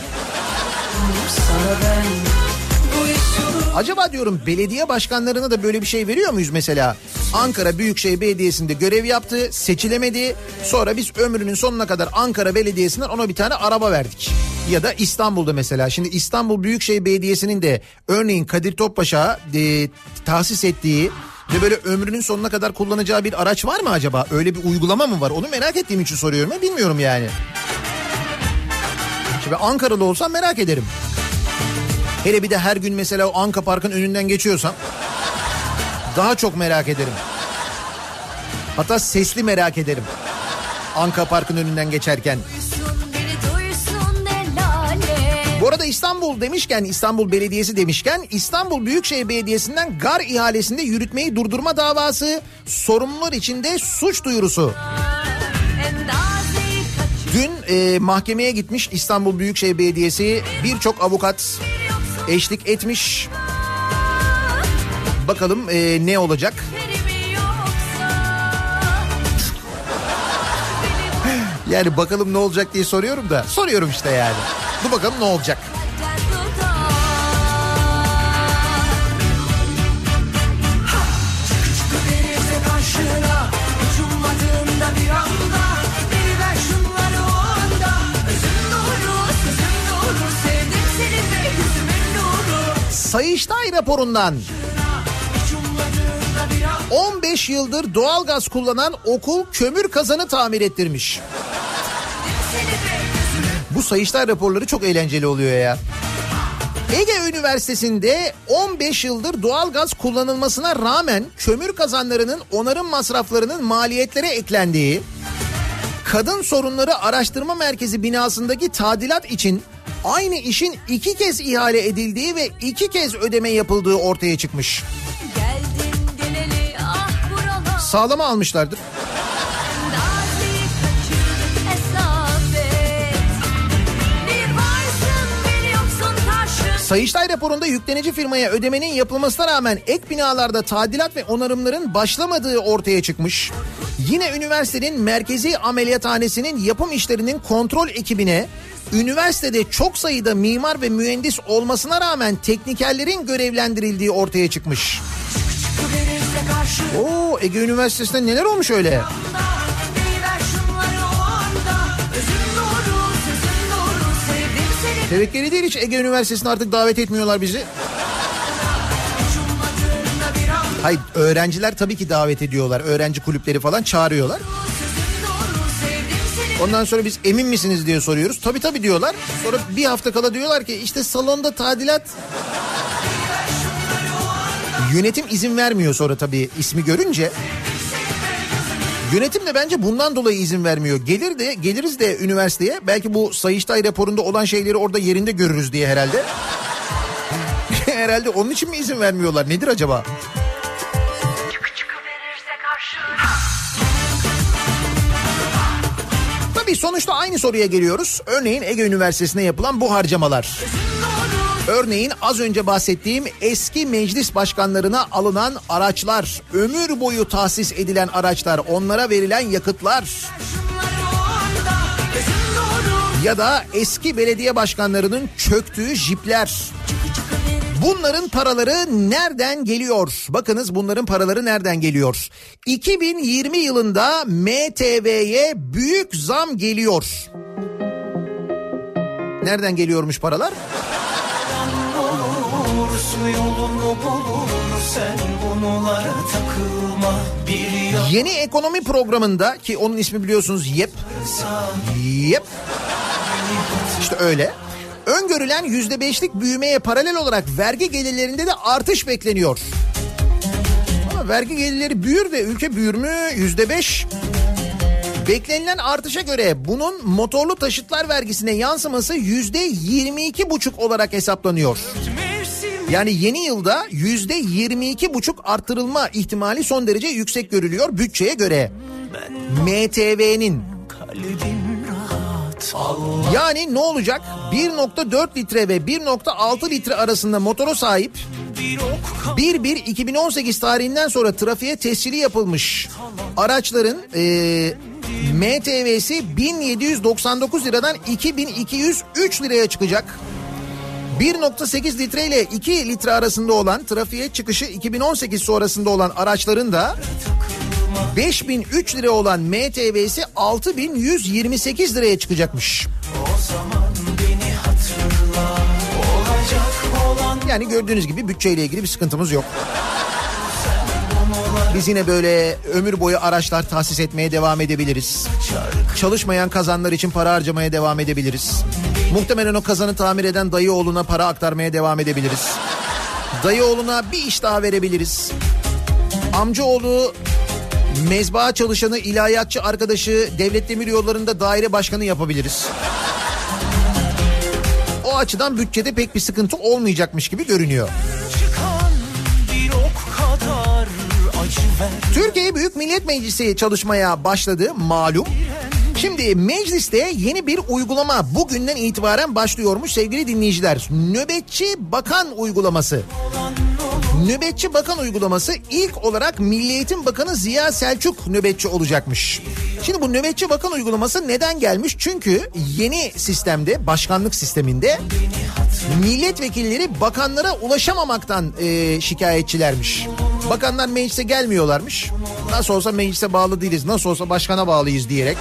Acaba diyorum belediye başkanlarına da böyle bir şey veriyor muyuz mesela? Ankara Büyükşehir Belediyesi'nde görev yaptı, seçilemedi. Sonra biz ömrünün sonuna kadar Ankara Belediyesi'nden ona bir tane araba verdik. Ya da İstanbul'da mesela. Şimdi İstanbul Büyükşehir Belediyesi'nin de örneğin Kadir Topbaş'a e, tahsis ettiği ve böyle ömrünün sonuna kadar kullanacağı bir araç var mı acaba? Öyle bir uygulama mı var? Onu merak ettiğim için soruyorum. ya, Bilmiyorum yani. Şimdi Ankaralı olsam merak ederim. Hele bir de her gün mesela o Anka Park'ın önünden geçiyorsam daha çok merak ederim. Hatta sesli merak ederim. Anka Park'ın önünden geçerken. Bu arada İstanbul demişken İstanbul Belediyesi demişken İstanbul Büyükşehir Belediyesi'nden gar ihalesinde yürütmeyi durdurma davası sorumlular içinde suç duyurusu. Dün e, mahkemeye gitmiş İstanbul Büyükşehir Belediyesi birçok avukat eşlik etmiş. Bakalım e, ne olacak? Yani bakalım ne olacak diye soruyorum da. Soruyorum işte yani. Dur bakalım ne olacak. Sayıştay raporundan 15 yıldır doğalgaz kullanan okul kömür kazanı tamir ettirmiş. Bu Sayıştay raporları çok eğlenceli oluyor ya. Ege Üniversitesi'nde 15 yıldır doğalgaz kullanılmasına rağmen kömür kazanlarının onarım masraflarının maliyetlere eklendiği, Kadın Sorunları Araştırma Merkezi binasındaki tadilat için aynı işin iki kez ihale edildiği ve iki kez ödeme yapıldığı ortaya çıkmış. Geldin geleli ah Sağlama almışlardır. Sayıştay raporunda yüklenici firmaya ödemenin yapılmasına rağmen ek binalarda tadilat ve onarımların başlamadığı ortaya çıkmış. Yine üniversitenin merkezi ameliyathanesinin yapım işlerinin kontrol ekibine üniversitede çok sayıda mimar ve mühendis olmasına rağmen teknikerlerin görevlendirildiği ortaya çıkmış. Oo Ege Üniversitesi'nde neler olmuş öyle? Veriver Tevekkeli değil hiç Ege Üniversitesi'ne artık davet etmiyorlar bizi. Hayır öğrenciler tabii ki davet ediyorlar. Öğrenci kulüpleri falan çağırıyorlar. Ondan sonra biz emin misiniz diye soruyoruz. Tabii tabii diyorlar. Sonra bir hafta kala diyorlar ki işte salonda tadilat. Yönetim izin vermiyor sonra tabii ismi görünce. Yönetim de bence bundan dolayı izin vermiyor. Gelir de geliriz de üniversiteye belki bu Sayıştay raporunda olan şeyleri orada yerinde görürüz diye herhalde. herhalde onun için mi izin vermiyorlar? Nedir acaba? Tabii sonuçta aynı soruya geliyoruz. Örneğin Ege Üniversitesi'nde yapılan bu harcamalar. Örneğin az önce bahsettiğim eski meclis başkanlarına alınan araçlar, ömür boyu tahsis edilen araçlar, onlara verilen yakıtlar ya da eski belediye başkanlarının çöktüğü jipler. Bunların paraları nereden geliyor? Bakınız bunların paraları nereden geliyor? 2020 yılında MTV'ye büyük zam geliyor. Nereden geliyormuş paralar? Olursun yolunu bulur sen bunlara takılma bir yol Yeni ekonomi programında ki onun ismi biliyorsunuz YEP. YEP. İşte öyle. Öngörülen yüzde beşlik büyümeye paralel olarak vergi gelirlerinde de artış bekleniyor. Ama vergi gelirleri büyür de ülke büyür mü? Yüzde beş. Beklenilen artışa göre bunun motorlu taşıtlar vergisine yansıması yüzde yirmi iki buçuk olarak hesaplanıyor. Yani yeni yılda yüzde yirmi iki buçuk arttırılma ihtimali son derece yüksek görülüyor bütçeye göre. MTV'nin yani ne olacak? 1.4 litre ve 1.6 litre arasında motora sahip bir ok 1-1-2018 tarihinden sonra trafiğe tescili yapılmış araçların e, MTV'si 1799 liradan 2203 liraya çıkacak. 1.8 litre ile 2 litre arasında olan trafiğe çıkışı 2018 sonrasında olan araçların da 5003 lira olan MTV'si 6128 liraya çıkacakmış. Yani gördüğünüz gibi bütçeyle ilgili bir sıkıntımız yok. Biz yine böyle ömür boyu araçlar tahsis etmeye devam edebiliriz. Çalışmayan kazanlar için para harcamaya devam edebiliriz. Muhtemelen o kazanı tamir eden dayı oğluna para aktarmaya devam edebiliriz. Dayı oğluna bir iş daha verebiliriz. Amcaoğlu mezbaa çalışanı, ilahiyatçı arkadaşı devlet demir yollarında daire başkanı yapabiliriz. O açıdan bütçede pek bir sıkıntı olmayacakmış gibi görünüyor. Türkiye Büyük Millet Meclisi çalışmaya başladı malum. Şimdi mecliste yeni bir uygulama bugünden itibaren başlıyormuş sevgili dinleyiciler. Nöbetçi Bakan uygulaması. Nöbetçi Bakan uygulaması ilk olarak Milli Eğitim Bakanı Ziya Selçuk nöbetçi olacakmış. Şimdi bu nöbetçi bakan uygulaması neden gelmiş? Çünkü yeni sistemde, başkanlık sisteminde milletvekilleri bakanlara ulaşamamaktan e, şikayetçilermiş. Bakanlar meclise gelmiyorlarmış. Nasıl olsa meclise bağlı değiliz, nasıl olsa başkana bağlıyız diyerek.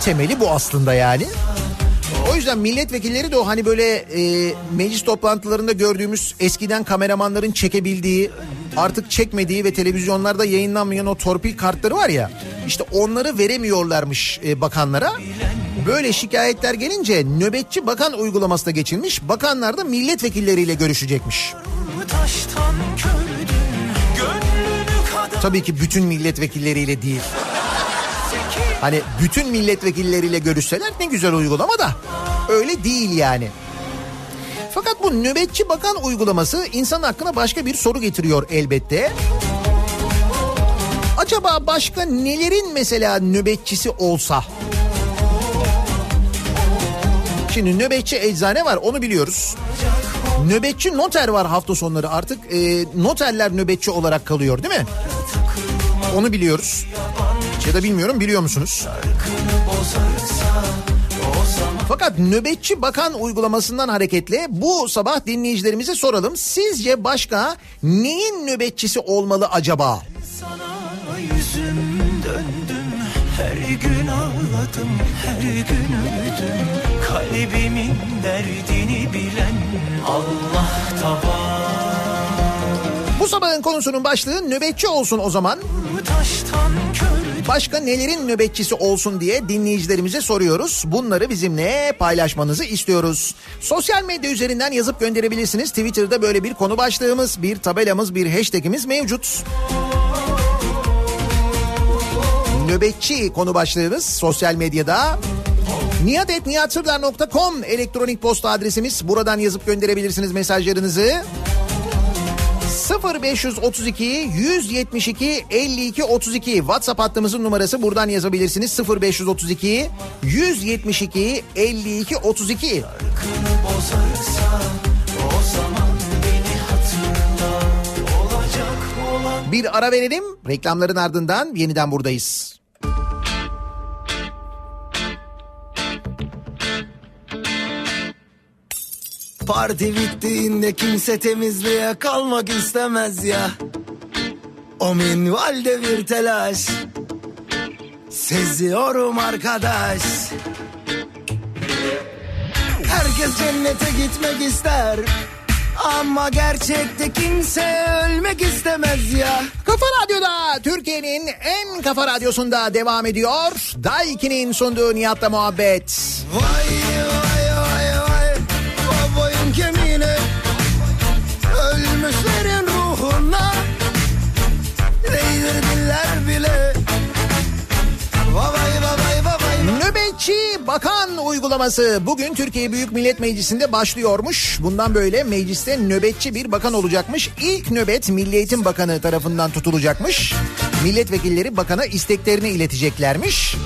Temeli bu aslında yani. O yüzden milletvekilleri de o hani böyle e, meclis toplantılarında gördüğümüz eskiden kameramanların çekebildiği artık çekmediği ve televizyonlarda yayınlanmayan o torpil kartları var ya işte onları veremiyorlarmış e, bakanlara. Böyle şikayetler gelince nöbetçi bakan uygulamasına geçilmiş. Bakanlar da milletvekilleriyle görüşecekmiş. taştan kadar Tabii ki bütün milletvekilleriyle değil. Hani bütün milletvekilleriyle görüşseler ne güzel uygulama da öyle değil yani. Fakat bu nöbetçi bakan uygulaması insan hakkında başka bir soru getiriyor elbette. Acaba başka nelerin mesela nöbetçisi olsa? Şimdi nöbetçi eczane var onu biliyoruz. Nöbetçi noter var hafta sonları artık e, noterler nöbetçi olarak kalıyor değil mi? Onu biliyoruz. Ya da bilmiyorum biliyor musunuz? Fakat nöbetçi bakan uygulamasından hareketle bu sabah dinleyicilerimize soralım. Sizce başka neyin nöbetçisi olmalı acaba? Gün ağladım her gün öldüm kalbimin derdini bilen Allah tabar Bu sabahın konusunun başlığı nöbetçi olsun o zaman. Başka nelerin nöbetçisi olsun diye dinleyicilerimize soruyoruz. Bunları bizimle paylaşmanızı istiyoruz. Sosyal medya üzerinden yazıp gönderebilirsiniz. Twitter'da böyle bir konu başlığımız, bir tabelamız, bir hashtagimiz mevcut. Nöbetçi konu başlığımız sosyal medyada. niyatetniyatsırdar.com elektronik posta adresimiz. Buradan yazıp gönderebilirsiniz mesajlarınızı. 0532 172 52 32 WhatsApp hattımızın numarası buradan yazabilirsiniz 0532 172 52 32 Kını bozarsa o zaman beni hatırla Olacak olan Bir ara verelim reklamların ardından yeniden buradayız. Parti bittiğinde kimse temizliğe kalmak istemez ya. O minvalde bir telaş. Seziyorum arkadaş. Herkes cennete gitmek ister. Ama gerçekte kimse ölmek istemez ya. Kafa Radyo'da Türkiye'nin en kafa radyosunda devam ediyor. Daiki'nin sunduğu Nihat'la muhabbet. Vay vay Nöbetçi Bakan uygulaması bugün Türkiye Büyük Millet Meclisi'nde başlıyormuş. Bundan böyle mecliste nöbetçi bir bakan olacakmış. İlk nöbet Milli Eğitim Bakanı tarafından tutulacakmış. Milletvekilleri bakana isteklerini ileteceklermiş.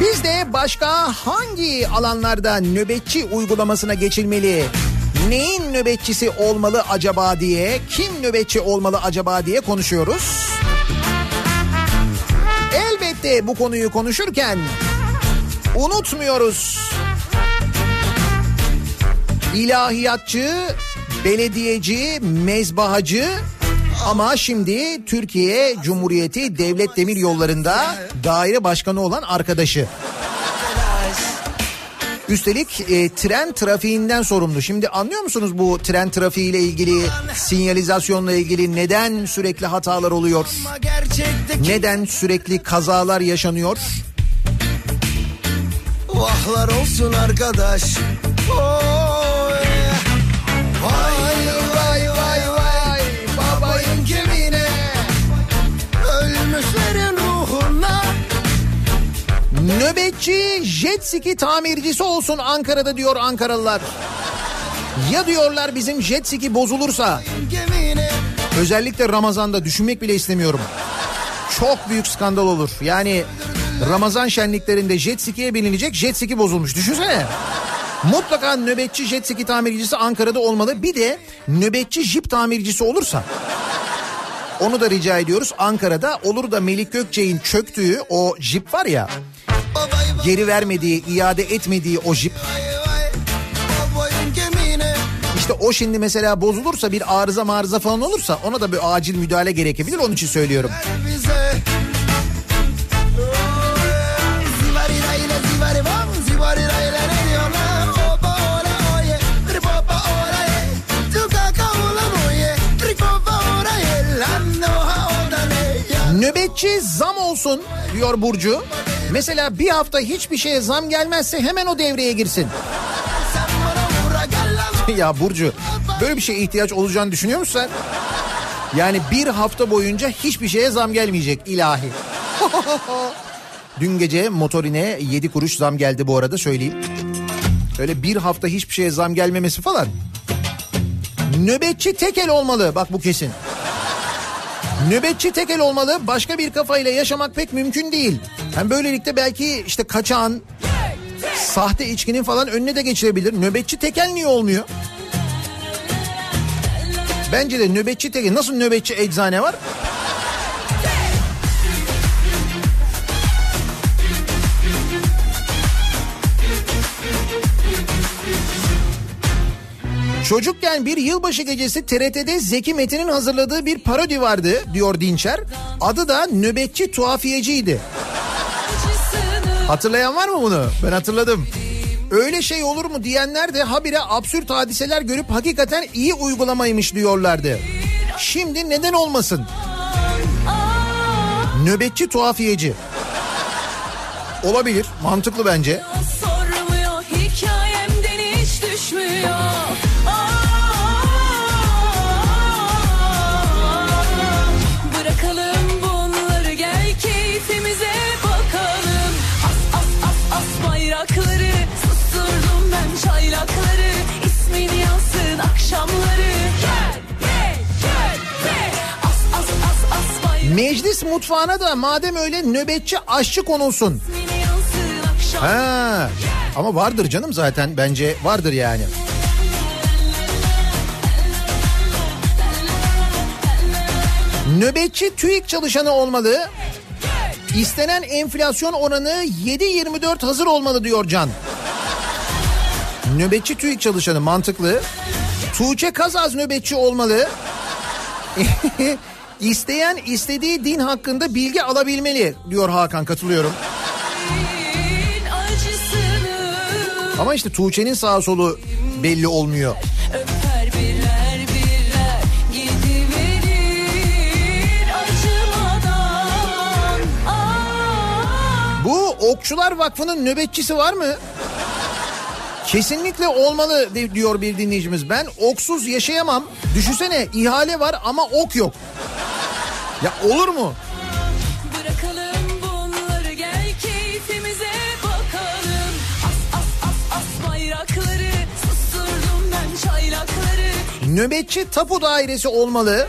Biz de başka hangi alanlarda nöbetçi uygulamasına geçilmeli? Neyin nöbetçisi olmalı acaba diye, kim nöbetçi olmalı acaba diye konuşuyoruz. Elbette bu konuyu konuşurken unutmuyoruz. İlahiyatçı, belediyeci, mezbahacı ama şimdi Türkiye Cumhuriyeti Devlet Demir Yolları'nda daire başkanı olan arkadaşı. Üstelik e, tren trafiğinden sorumlu. Şimdi anlıyor musunuz bu tren trafiğiyle ilgili, sinyalizasyonla ilgili neden sürekli hatalar oluyor? Neden sürekli kazalar yaşanıyor? Vahlar olsun arkadaş Oy. Nöbetçi jet ski tamircisi olsun Ankara'da diyor Ankaralılar. Ya diyorlar bizim jet ski bozulursa özellikle Ramazan'da düşünmek bile istemiyorum. Çok büyük skandal olur. Yani Ramazan şenliklerinde jet ski'ye binilecek jet ski bozulmuş. Düşünsene. Mutlaka nöbetçi jet ski tamircisi Ankara'da olmalı. Bir de nöbetçi jip tamircisi olursa. Onu da rica ediyoruz. Ankara'da olur da Melik Gökçe'nin çöktüğü o jip var ya. Geri vermediği, iade etmediği o jip. İşte o şimdi mesela bozulursa bir arıza marıza falan olursa ona da bir acil müdahale gerekebilir. Onun için söylüyorum. bize Nöbetçi zam olsun diyor Burcu. Mesela bir hafta hiçbir şeye zam gelmezse hemen o devreye girsin. Ya Burcu böyle bir şeye ihtiyaç olacağını düşünüyor musun sen? Yani bir hafta boyunca hiçbir şeye zam gelmeyecek ilahi. Dün gece motorine 7 kuruş zam geldi bu arada söyleyeyim. Öyle bir hafta hiçbir şeye zam gelmemesi falan. Nöbetçi tekel olmalı bak bu kesin. Nöbetçi tekel olmalı başka bir kafayla yaşamak pek mümkün değil. Hem böylelikle belki işte kaçağın, sahte içkinin falan önüne de geçilebilir. Nöbetçi tekel niye olmuyor? Bence de nöbetçi tekel. Nasıl nöbetçi eczane var? Çocukken bir yılbaşı gecesi TRT'de Zeki Metin'in hazırladığı bir parodi vardı diyor Dinçer. Adı da Nöbetçi Tuhafiyeciydi. Hatırlayan var mı bunu? Ben hatırladım. Öyle şey olur mu diyenler de habire absürt hadiseler görüp hakikaten iyi uygulamaymış diyorlardı. Şimdi neden olmasın? Nöbetçi tuhafiyeci. Olabilir. Mantıklı bence. Sormuyor Meclis mutfağına da madem öyle nöbetçi aşçı konulsun. Ha. Ama vardır canım zaten bence vardır yani. Nöbetçi TÜİK çalışanı olmalı. İstenen enflasyon oranı 7.24 hazır olmalı diyor Can. Nöbetçi TÜİK çalışanı mantıklı. Tuğçe Kazaz nöbetçi olmalı. İsteyen istediği din hakkında bilgi alabilmeli diyor Hakan katılıyorum. Ama işte Tuğçe'nin sağ solu belli olmuyor. Bu Okçular Vakfı'nın nöbetçisi var mı? Kesinlikle olmalı diyor bir dinleyicimiz. Ben oksuz yaşayamam. Düşünsene ihale var ama ok yok. Ya olur mu? Bunları. As as as. Nöbetçi tapu dairesi olmalı.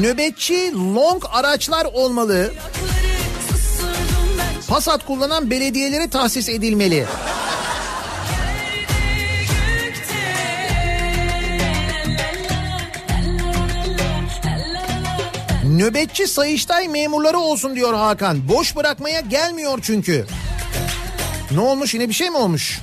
Nöbetçi long araçlar olmalı. Pasat kullanan belediyelere tahsis edilmeli. Nöbetçi Sayıştay memurları olsun diyor Hakan. Boş bırakmaya gelmiyor çünkü. Ne olmuş yine bir şey mi olmuş?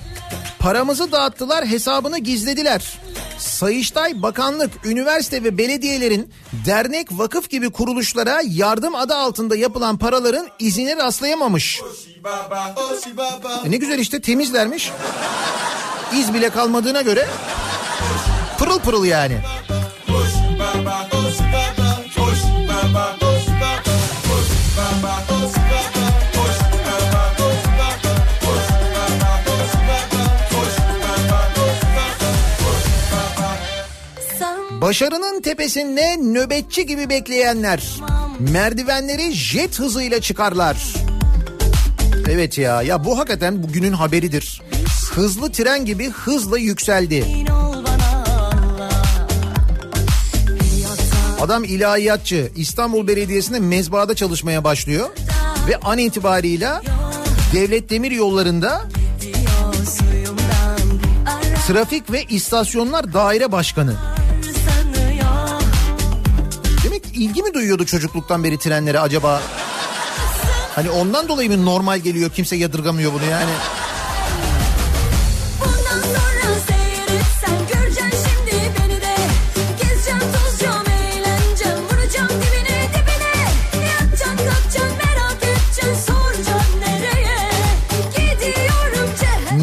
Paramızı dağıttılar hesabını gizlediler. Sayıştay, bakanlık, üniversite ve belediyelerin dernek, vakıf gibi kuruluşlara yardım adı altında yapılan paraların izine rastlayamamış. E ne güzel işte temizlermiş. İz bile kalmadığına göre pırıl pırıl yani. Başarının tepesinde nöbetçi gibi bekleyenler merdivenleri jet hızıyla çıkarlar. Evet ya ya bu hakikaten bugünün haberidir. Hızlı tren gibi hızla yükseldi. Adam ilahiyatçı İstanbul Belediyesi'nde mezbahada çalışmaya başlıyor. Ve an itibarıyla devlet demir yollarında trafik ve istasyonlar daire başkanı. İlgi mi duyuyordu çocukluktan beri trenlere acaba? Hani ondan dolayı mı normal geliyor kimse yadırgamıyor bunu yani?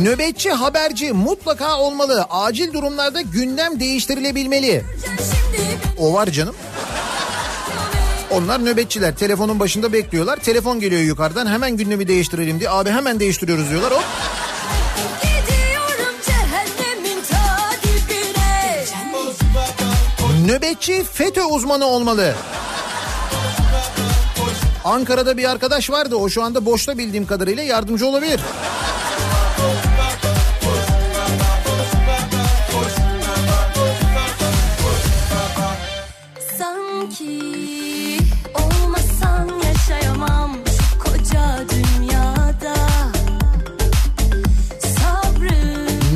Nöbetçi haberci mutlaka olmalı. Acil durumlarda gündem değiştirilebilmeli. O var canım. Onlar nöbetçiler. Telefonun başında bekliyorlar. Telefon geliyor yukarıdan. Hemen gündemi değiştirelim diye. Abi hemen değiştiriyoruz diyorlar. Hop. Nöbetçi FETÖ uzmanı olmalı. Ankara'da bir arkadaş vardı. O şu anda boşta bildiğim kadarıyla yardımcı olabilir.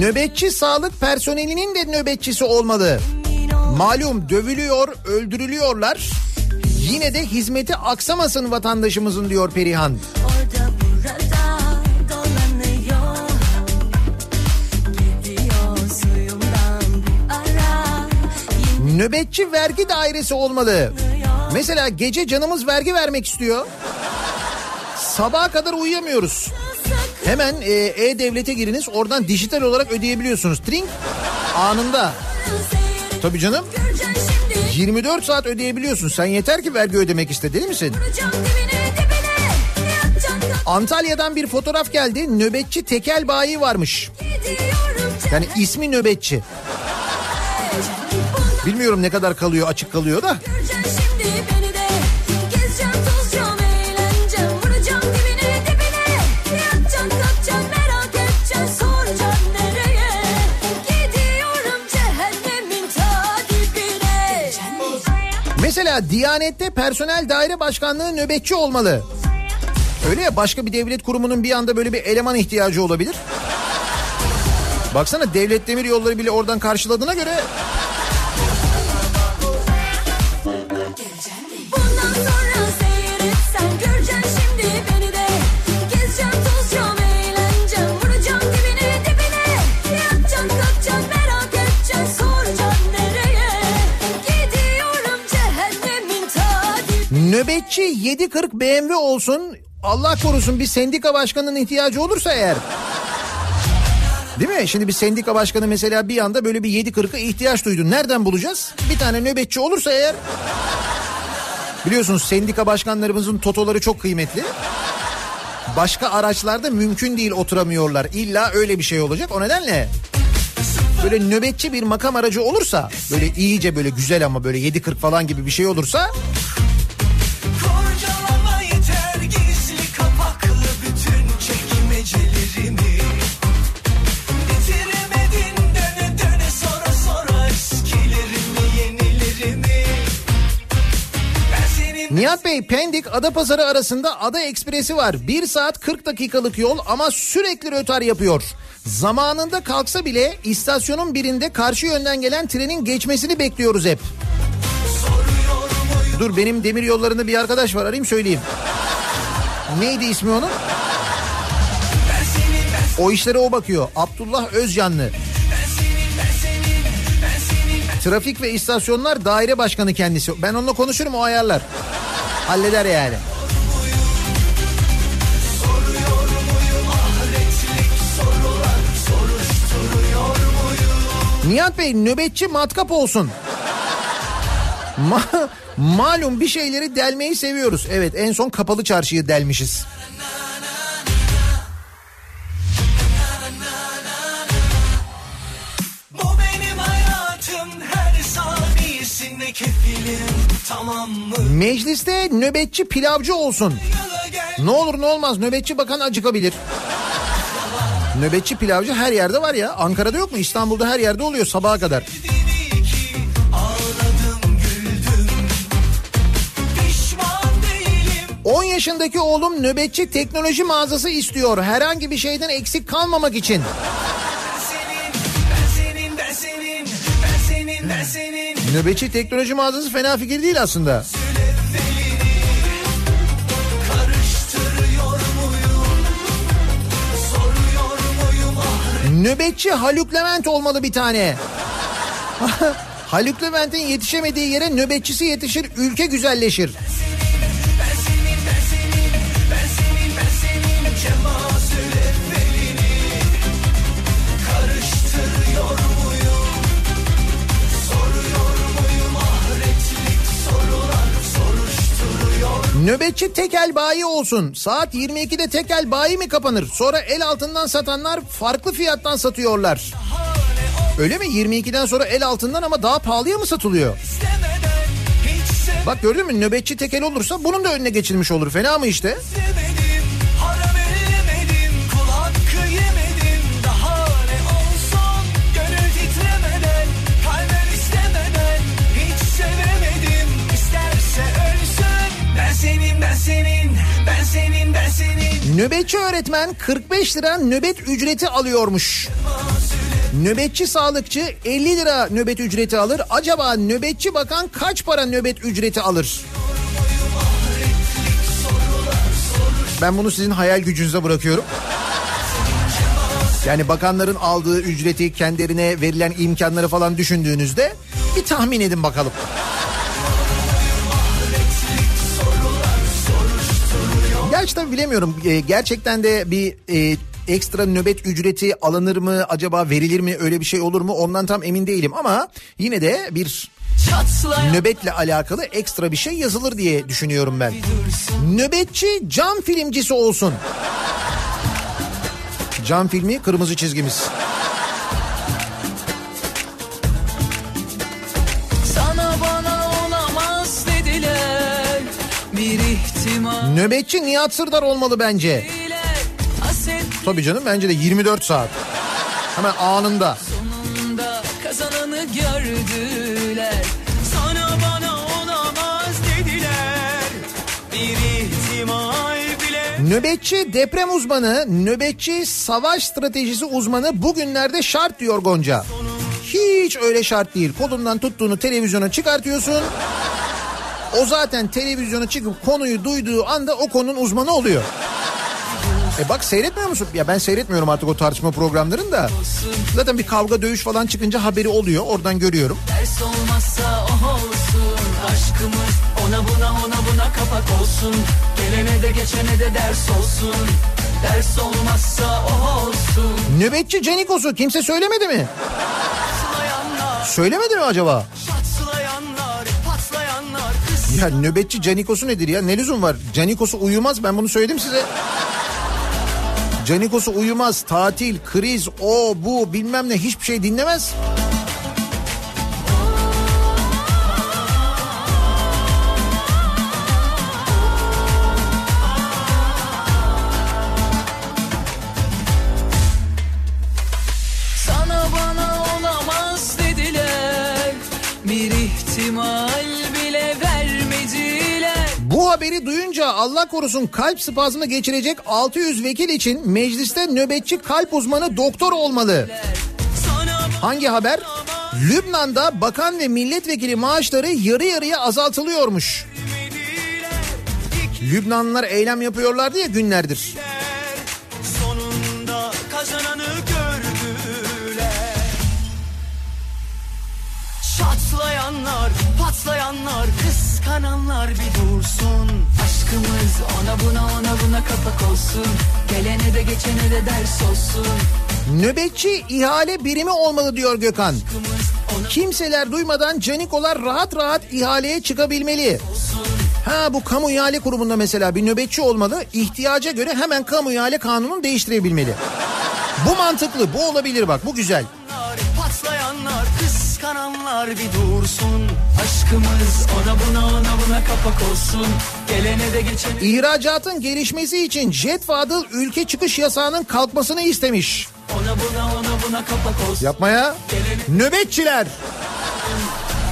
Nöbetçi sağlık personelinin de nöbetçisi olmalı. Malum dövülüyor, öldürülüyorlar. Yine de hizmeti aksamasın vatandaşımızın diyor Perihan. orada Nöbetçi vergi dairesi olmalı. Mesela gece canımız vergi vermek istiyor. Sabaha kadar uyuyamıyoruz. Hemen e, E-Devlet'e giriniz oradan dijital olarak ödeyebiliyorsunuz. Trink anında. Tabii canım. Göreceksin şimdi 24 saat ödeyebiliyorsun. Sen yeter ki vergi ödemek iste değil misin? Antalya'dan bir fotoğraf geldi. Nöbetçi tekel bayi varmış. Yani ismi nöbetçi. Bilmiyorum ne kadar kalıyor açık kalıyor da. Diyanet'te personel daire başkanlığı nöbetçi olmalı. Öyle ya başka bir devlet kurumunun bir anda böyle bir eleman ihtiyacı olabilir. Baksana devlet demir yolları bile oradan karşıladığına göre nöbetçi 740 BMW olsun Allah korusun bir sendika başkanının ihtiyacı olursa eğer. Değil mi? Şimdi bir sendika başkanı mesela bir anda böyle bir 740'a ihtiyaç duydu. Nereden bulacağız? Bir tane nöbetçi olursa eğer Biliyorsunuz sendika başkanlarımızın totoları çok kıymetli. Başka araçlarda mümkün değil oturamıyorlar. İlla öyle bir şey olacak. O nedenle böyle nöbetçi bir makam aracı olursa böyle iyice böyle güzel ama böyle 7.40 falan gibi bir şey olursa Nihat Bey Pendik Adapazarı arasında Ada Ekspresi var. 1 saat 40 dakikalık yol ama sürekli rötar yapıyor. Zamanında kalksa bile istasyonun birinde karşı yönden gelen trenin geçmesini bekliyoruz hep. Dur benim demir yollarında bir arkadaş var arayayım söyleyeyim. Neydi ismi onun? O işlere o bakıyor. Abdullah Özcanlı. Trafik ve istasyonlar daire başkanı kendisi. Ben onunla konuşurum o ayarlar. Halleder yani. Nihat Bey nöbetçi matkap olsun. Ma- malum bir şeyleri delmeyi seviyoruz. Evet en son kapalı çarşıyı delmişiz. Mecliste nöbetçi pilavcı olsun. Ne olur ne olmaz nöbetçi bakan acıkabilir. Nöbetçi pilavcı her yerde var ya. Ankara'da yok mu? İstanbul'da her yerde oluyor sabaha kadar. dedi ki ağladım güldüm Pişman değilim 10 yaşındaki oğlum nöbetçi teknoloji mağazası istiyor. Herhangi bir şeyden eksik kalmamak için. ben senin ben senin ben senin ben senin ben senin Nöbetçi teknoloji mağazası fena fikir değil aslında. Nöbetçi Haluk Levent olmalı bir tane. Haluk Levent'in yetişemediği yere nöbetçisi yetişir, ülke güzelleşir. Ben Nöbetçi tekel bayi olsun. Saat 22'de tekel bayi mi kapanır? Sonra el altından satanlar farklı fiyattan satıyorlar. Öyle mi? 22'den sonra el altından ama daha pahalıya mı satılıyor? istemeden Bak gördün mü nöbetçi tekel olursa bunun da önüne geçilmiş olur. Fena mı işte? sevmedim Nöbetçi öğretmen 45 lira nöbet ücreti alıyormuş. Nöbetçi sağlıkçı 50 lira nöbet ücreti alır. Acaba nöbetçi bakan kaç para nöbet ücreti alır? Ben bunu sizin hayal gücünüze bırakıyorum. Yani bakanların aldığı ücreti kendilerine verilen imkanları falan düşündüğünüzde bir tahmin edin bakalım. Tabii bilemiyorum. Ee, gerçekten de bir e, ekstra nöbet ücreti alınır mı acaba verilir mi öyle bir şey olur mu ondan tam emin değilim ama yine de bir Çatlayan nöbetle alakalı ekstra bir şey yazılır diye düşünüyorum ben. Nöbetçi cam filmcisi olsun. Cam filmi kırmızı çizgimiz. Nöbetçi Nihat Sırdar olmalı bence. Tabii canım bence de 24 saat. Hemen anında. Sonunda kazananı gördüler. Sana bana olamaz dediler. Bir ihtimal bile. Nöbetçi deprem uzmanı, nöbetçi savaş stratejisi uzmanı bugünlerde şart diyor Gonca. Hiç öyle şart değil. Kolundan tuttuğunu televizyona çıkartıyorsun. O zaten televizyona çıkıp konuyu duyduğu anda o konunun uzmanı oluyor. E bak seyretmiyor musun? Ya ben seyretmiyorum artık o tartışma programlarını da. Zaten bir kavga dövüş falan çıkınca haberi oluyor. Oradan görüyorum. Ders olmazsa o olsun Aşkımız ona buna ona buna kapak olsun Gelene de geçene de ders olsun Ders olmazsa o olsun Nöbetçi Canikos'u kimse söylemedi mi? Söylemedi mi acaba? Kız Ya nöbetçi Canikos'u nedir ya? Ne lüzum var? Canikos'u uyumaz ben bunu söyledim size. Canikos'u uyumaz, tatil, kriz, o bu bilmem ne hiçbir şey dinlemez. Sana haberi duyunca Allah korusun kalp spazmı geçirecek 600 vekil için mecliste nöbetçi kalp uzmanı doktor olmalı. Hangi haber? Lübnan'da bakan ve milletvekili maaşları yarı yarıya azaltılıyormuş. Lübnanlılar eylem yapıyorlardı ya günlerdir. sonunda patlayanlar, kıskananlar bir dursun Aşkımız ona buna ona buna kapak olsun Gelene de geçene de ders olsun Nöbetçi ihale birimi olmalı diyor Gökhan. Kimseler duymadan canikolar rahat rahat ihaleye çıkabilmeli. Ha bu kamu ihale kurumunda mesela bir nöbetçi olmalı. İhtiyaca göre hemen kamu ihale kanununu değiştirebilmeli. Bu mantıklı, bu olabilir bak, bu güzel. Patlayanlar, kıskananlar bir dursun Aşkımız ona buna ona buna kapak olsun Gelene de geçene İhracatın gelişmesi için Jet Fadıl ülke çıkış yasağının kalkmasını istemiş. ona buna ona buna kapak olsun Yapmaya nöbetçiler.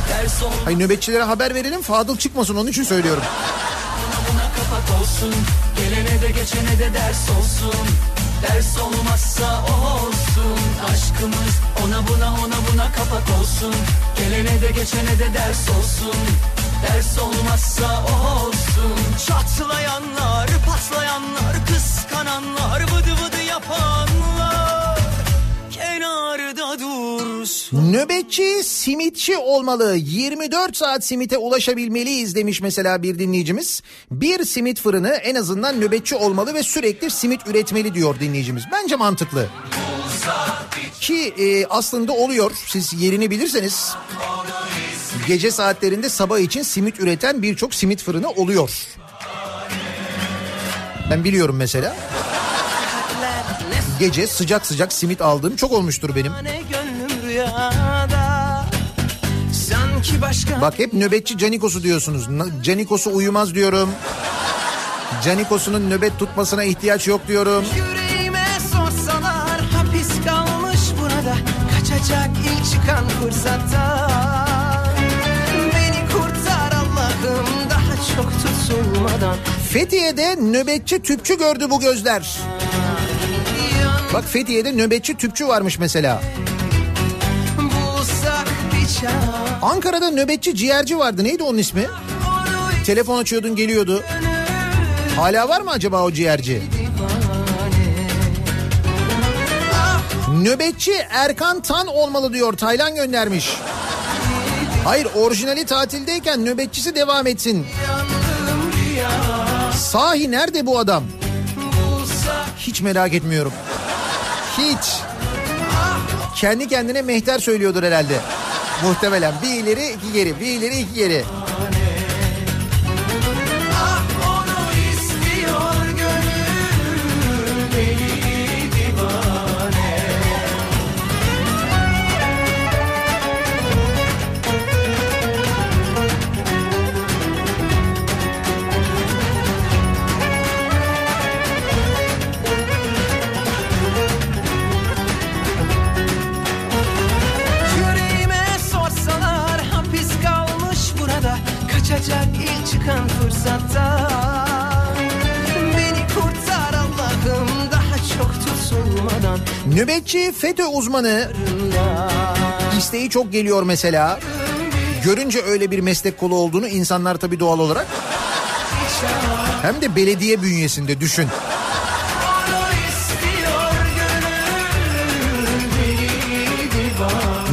Ders ol Hayır nöbetçilere haber verelim Fadıl çıkmasın onun için söylüyorum. buna kapak olsun Gelene de geçene de ders olsun Ders olmazsa o olsun. Aşkımız ona buna ona buna kapak olsun. Gelene de geçene de ders olsun. Ders olmazsa o olsun. Çatlayanlar, patlayanlar, kıskananlar Vıdı vıdı yapanlar Nöbetçi simitçi olmalı. 24 saat simite ulaşabilmeliyiz demiş mesela bir dinleyicimiz. Bir simit fırını en azından nöbetçi olmalı ve sürekli simit üretmeli diyor dinleyicimiz. Bence mantıklı. Ki e, aslında oluyor. Siz yerini bilirseniz gece saatlerinde sabah için simit üreten birçok simit fırını oluyor. Ben biliyorum mesela. Gece sıcak sıcak simit aldığım çok olmuştur benim. Bak hep nöbetçi Canikos'u diyorsunuz. Canikos'u uyumaz diyorum. Canikos'unun nöbet tutmasına ihtiyaç yok diyorum. Yüreğime sorsalar hapis kalmış burada Kaçacak ilk çıkan fırsatta Beni kurtar Allah'ım daha çok tutulmadan Fethiye'de nöbetçi tüpçü gördü bu gözler. Bak Fethiye'de nöbetçi tüpçü varmış mesela. Ankara'da nöbetçi ciğerci vardı. Neydi onun ismi? Telefon açıyordun geliyordu. Hala var mı acaba o ciğerci? Nöbetçi Erkan Tan olmalı diyor. Taylan göndermiş. Hayır orijinali tatildeyken nöbetçisi devam etsin. Sahi nerede bu adam? Hiç merak etmiyorum. Hiç. Kendi kendine mehter söylüyordur herhalde. Muhtemelen bir ileri iki geri bir ileri iki geri. Nöbetçi FETÖ uzmanı isteği çok geliyor mesela. Görünce öyle bir meslek kolu olduğunu insanlar tabii doğal olarak. Hem de belediye bünyesinde düşün.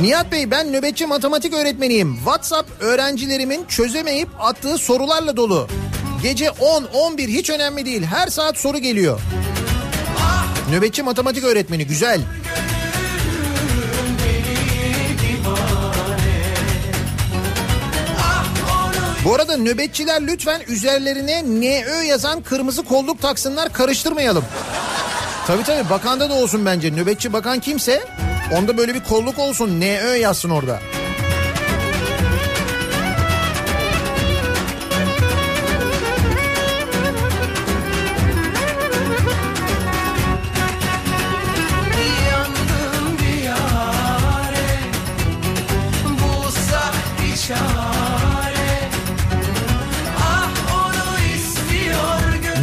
Nihat Bey ben nöbetçi matematik öğretmeniyim. WhatsApp öğrencilerimin çözemeyip attığı sorularla dolu. Gece 10-11 hiç önemli değil. Her saat soru geliyor. Nöbetçi matematik öğretmeni güzel. Bu arada nöbetçiler lütfen üzerlerine NÖ yazan kırmızı kolluk taksınlar karıştırmayalım. Tabii tabii bakanda da olsun bence. Nöbetçi bakan kimse onda böyle bir kolluk olsun. NÖ yazsın orada.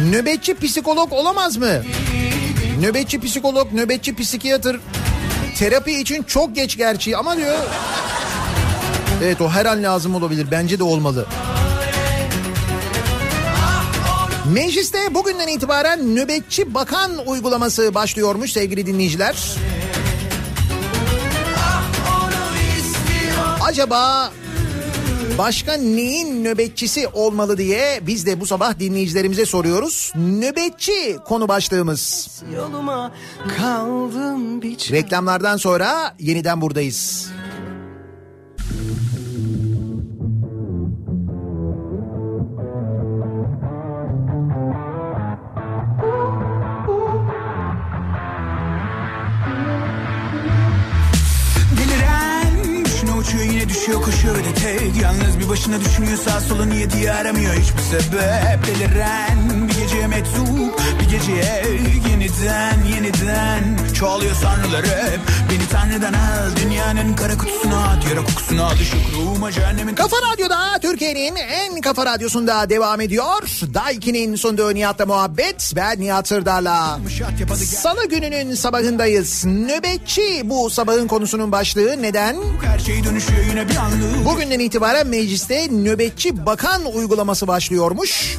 Nöbetçi psikolog olamaz mı? Nöbetçi psikolog, nöbetçi psikiyatr terapi için çok geç gerçi ama diyor. Evet o her an lazım olabilir. Bence de olmalı. Mecliste bugünden itibaren nöbetçi bakan uygulaması başlıyormuş sevgili dinleyiciler. Acaba başka neyin nöbetçisi olmalı diye biz de bu sabah dinleyicilerimize soruyoruz. Nöbetçi konu başlığımız. Reklamlardan sonra yeniden buradayız. Düşüyor koşuyor ve de tek Yalnız bir başına düşünüyor sağ sola niye diye aramıyor hiçbir sebep Deliren bir geceye meczup bir geceye yeniden yeniden Çoğalıyor sanrılar hep Beni tanrıdan al dünyanın kara kutusuna at Yara kokusunu al ışık ruhuma cehennemin Kafa Radyo'da Türkiye'nin en kafa radyosunda devam ediyor. Daiki'nin sunduğu Nihat'la muhabbet. Ben Nihat gel Salı gününün sabahındayız. Nöbetçi bu sabahın konusunun başlığı. Neden? her şey dönüşüyor yine Bugünden itibaren mecliste nöbetçi bakan uygulaması başlıyormuş.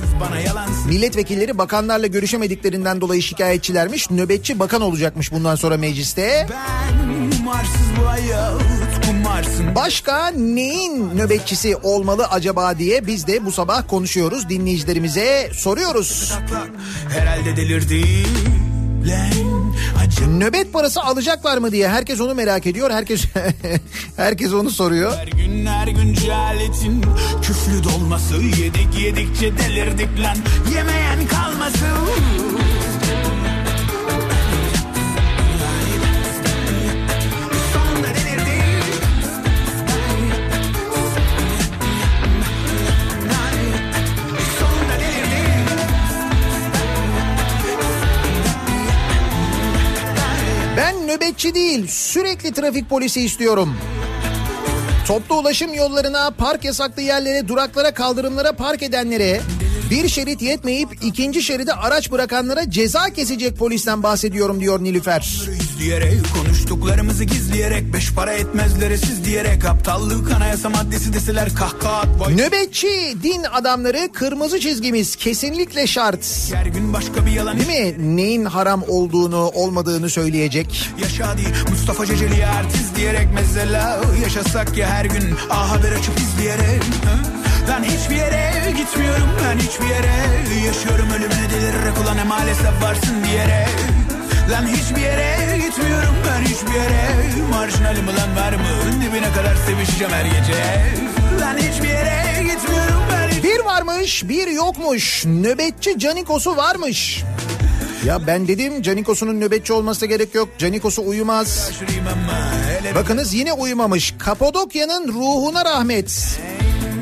Milletvekilleri bakanlarla görüşemediklerinden dolayı şikayetçilermiş. Nöbetçi bakan olacakmış bundan sonra mecliste. Başka neyin nöbetçisi olmalı acaba diye biz de bu sabah konuşuyoruz. Dinleyicilerimize soruyoruz. Herhalde delirdi Lan acı Nöbet parası alacaklar mı diye herkes onu merak ediyor. Herkes herkes onu soruyor. Her gün her gün cehaletin küflü dolması Yedik yedikçe delirdik lan yemeyen kalmasın Ben nöbetçi değil sürekli trafik polisi istiyorum. Toplu ulaşım yollarına, park yasaklı yerlere, duraklara, kaldırımlara park edenlere, bir şerit yetmeyip ikinci şeride araç bırakanlara ceza kesecek polisten bahsediyorum diyor Nilüfer. İzleyerek konuştuklarımızı gizleyerek Beş para etmezlere siz diyerek Aptallık anayasa maddesi deseler kahkaha at vay. Nöbetçi din adamları kırmızı çizgimiz kesinlikle şart. Her gün başka bir yalan Değil mi? Neyin haram olduğunu, olmadığını söyleyecek. Yaşa değil Mustafa Ceceli artist diyerek mesela Yaşasak ya her gün A Haber açıp izleyerek ha? Lan hiçbir yere gitmiyorum ben hiçbir yere Yaşıyorum ölümüne delirerek ulan e maalesef varsın diyerek Lan hiçbir yere gitmiyorum ben hiçbir yere Marjinalim ulan var mı dibine kadar sevişeceğim her gece Lan hiçbir yere gitmiyorum ben hiç... Bir varmış, bir yokmuş. Nöbetçi Canikos'u varmış. Ya ben dedim Canikos'un nöbetçi olmasına gerek yok. Canikos'u uyumaz. Bakınız yine uyumamış. Kapadokya'nın ruhuna rahmet.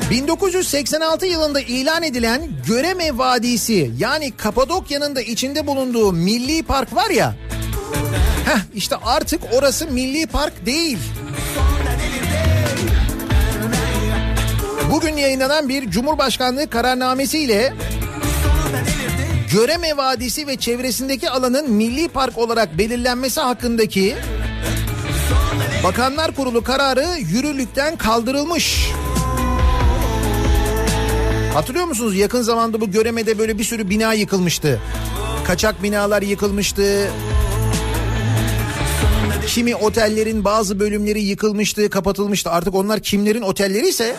1986 yılında ilan edilen Göreme Vadisi yani Kapadokya'nın da içinde bulunduğu milli park var ya. Heh işte artık orası milli park değil. Bugün yayınlanan bir Cumhurbaşkanlığı kararnamesiyle Göreme Vadisi ve çevresindeki alanın milli park olarak belirlenmesi hakkındaki Bakanlar Kurulu kararı yürürlükten kaldırılmış. Hatırlıyor musunuz yakın zamanda bu Göreme'de böyle bir sürü bina yıkılmıştı. Kaçak binalar yıkılmıştı. Kimi otellerin bazı bölümleri yıkılmıştı, kapatılmıştı. Artık onlar kimlerin otelleri ise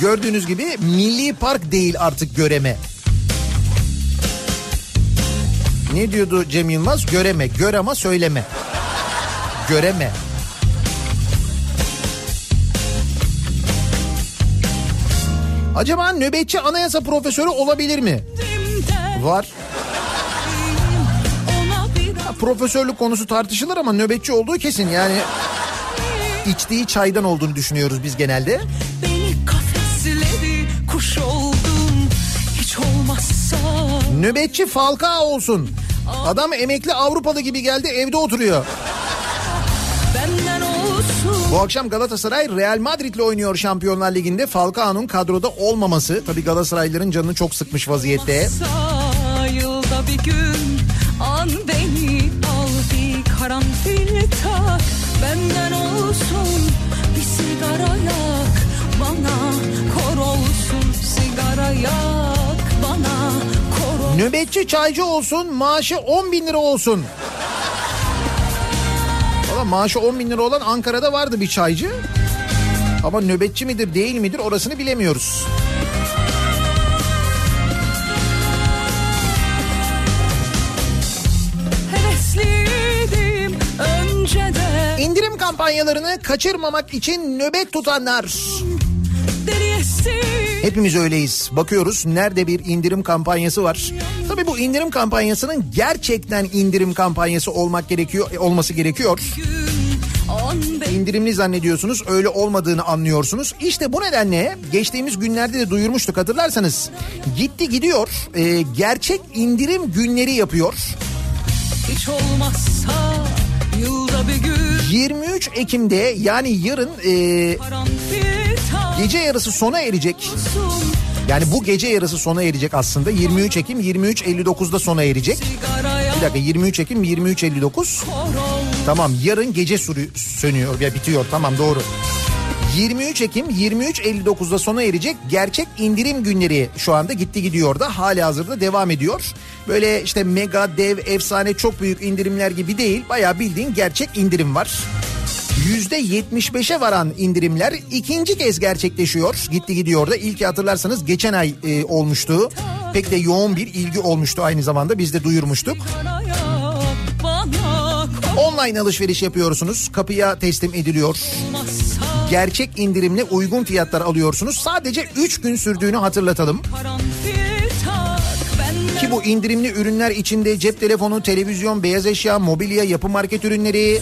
gördüğünüz gibi milli park değil artık Göreme. Ne diyordu Cem Yılmaz? Göreme, gör ama söyleme. Göreme. Acaba nöbetçi anayasa profesörü olabilir mi? Var. Ha, profesörlük konusu tartışılır ama nöbetçi olduğu kesin yani içtiği çaydan olduğunu düşünüyoruz biz genelde. Beni kafesledi kuş oldum hiç olmazsa Nöbetçi Falcao olsun. Adam emekli Avrupalı gibi geldi evde oturuyor. Olsun Bu akşam Galatasaray Real Madrid'le oynuyor Şampiyonlar Ligi'nde. Falcao'nun kadroda olmaması tabii Galatasaraylıların canını çok sıkmış vaziyette. Olsa yılda bir gün an beni al bir karanfil tak benden olsun bir sigara yak bana kor olsun sigara yak bana kor ol- Nöbetçi çaycı olsun maaşı 10 bin lira olsun. Maaşı 10 bin lira olan Ankara'da vardı bir çaycı. Ama nöbetçi midir değil midir orasını bilemiyoruz. İndirim kampanyalarını kaçırmamak için nöbet tutanlar. Hepimiz öyleyiz. Bakıyoruz nerede bir indirim kampanyası var. Tabii bu indirim kampanyasının gerçekten indirim kampanyası olmak gerekiyor, olması gerekiyor. indirimli zannediyorsunuz öyle olmadığını anlıyorsunuz. İşte bu nedenle geçtiğimiz günlerde de duyurmuştuk hatırlarsanız. Gitti gidiyor e, gerçek indirim günleri yapıyor. hiç olmazsa yılda bir gün 23 Ekim'de yani yarın e, gece yarısı sona erecek. olsun Yani bu gece yarısı sona erecek aslında 23 Ekim 23.59'da sona erecek. Bir dakika 23 Ekim 23.59 kor ol Tamam yarın gece sürü, sönüyor ya bitiyor tamam doğru. 23 Ekim 23.59'da sona erecek gerçek indirim günleri şu anda gitti gidiyor da hali hazırda devam ediyor. Böyle işte mega dev efsane çok büyük indirimler gibi değil bayağı bildiğin gerçek indirim var. %75'e varan indirimler ikinci kez gerçekleşiyor. Gitti gidiyor da ilki hatırlarsanız geçen ay e, olmuştu. Pek de yoğun bir ilgi olmuştu aynı zamanda biz de duyurmuştuk. Online alışveriş yapıyorsunuz. Kapıya teslim ediliyor. Gerçek indirimle uygun fiyatlar alıyorsunuz. Sadece 3 gün sürdüğünü hatırlatalım. Ki bu indirimli ürünler içinde cep telefonu, televizyon, beyaz eşya, mobilya, yapı market ürünleri,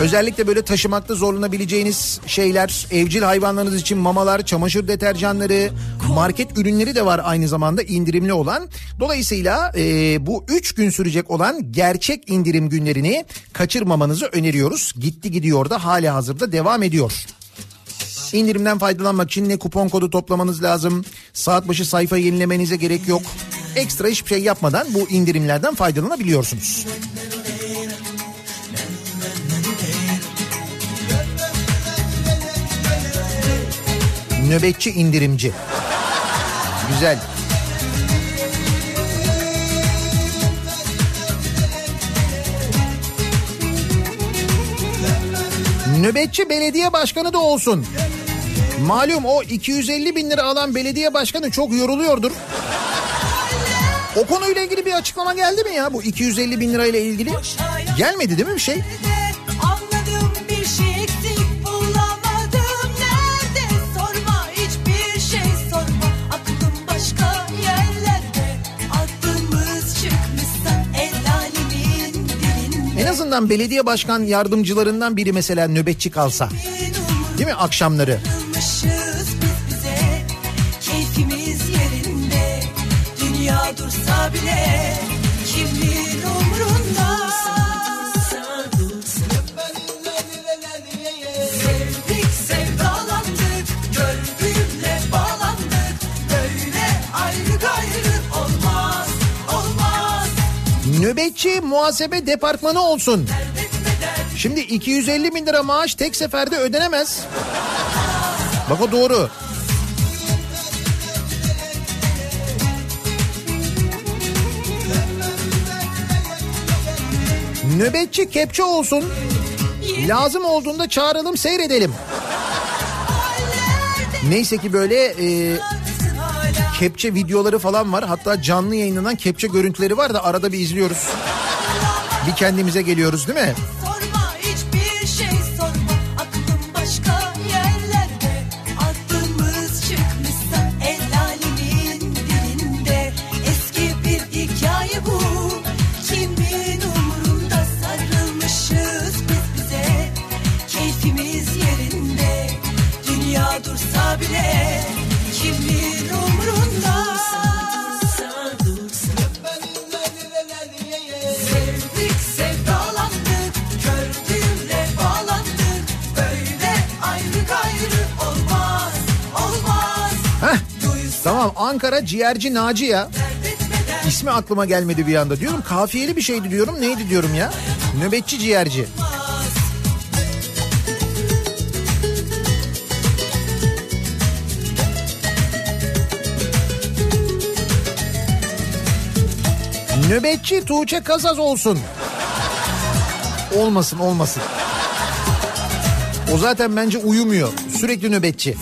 özellikle böyle taşımakta zorlanabileceğiniz şeyler, evcil hayvanlarınız için mamalar, çamaşır deterjanları, market ürünleri de var aynı zamanda indirimli olan. Dolayısıyla e, bu 3 gün sürecek olan gerçek indirim günlerini kaçırmamanızı öneriyoruz. Gitti gidiyor da hali hazırda devam ediyor. İndirimden faydalanmak için ne kupon kodu toplamanız lazım. Saat başı sayfa yenilemenize gerek yok. Ekstra hiçbir şey yapmadan bu indirimlerden faydalanabiliyorsunuz. Nöbetçi indirimci. Güzel. Nöbetçi belediye başkanı da olsun. Malum o 250 bin lira alan belediye başkanı çok yoruluyordur. O konuyla ilgili bir açıklama geldi mi ya bu 250 bin lirayla ilgili? Gelmedi değil mi bir şey? En azından belediye başkan yardımcılarından biri mesela nöbetçi kalsa. Değil mi akşamları? Nöbetçi muhasebe departmanı olsun. Şimdi 250 bin lira maaş tek seferde ödenemez. Bak o doğru. Nöbetçi kepçe olsun. Lazım olduğunda çağıralım seyredelim. Neyse ki böyle e, kepçe videoları falan var. Hatta canlı yayınlanan kepçe görüntüleri var da arada bir izliyoruz. Bir kendimize geliyoruz değil mi? Sorma tamam Ankara ciğerci Naci ya. İsmi aklıma gelmedi bir anda. Diyorum kafiyeli bir şeydi diyorum. Neydi diyorum ya? Nöbetçi ciğerci. Nöbetçi Tuğçe Kazaz olsun. Olmasın olmasın. O zaten bence uyumuyor. Sürekli nöbetçi.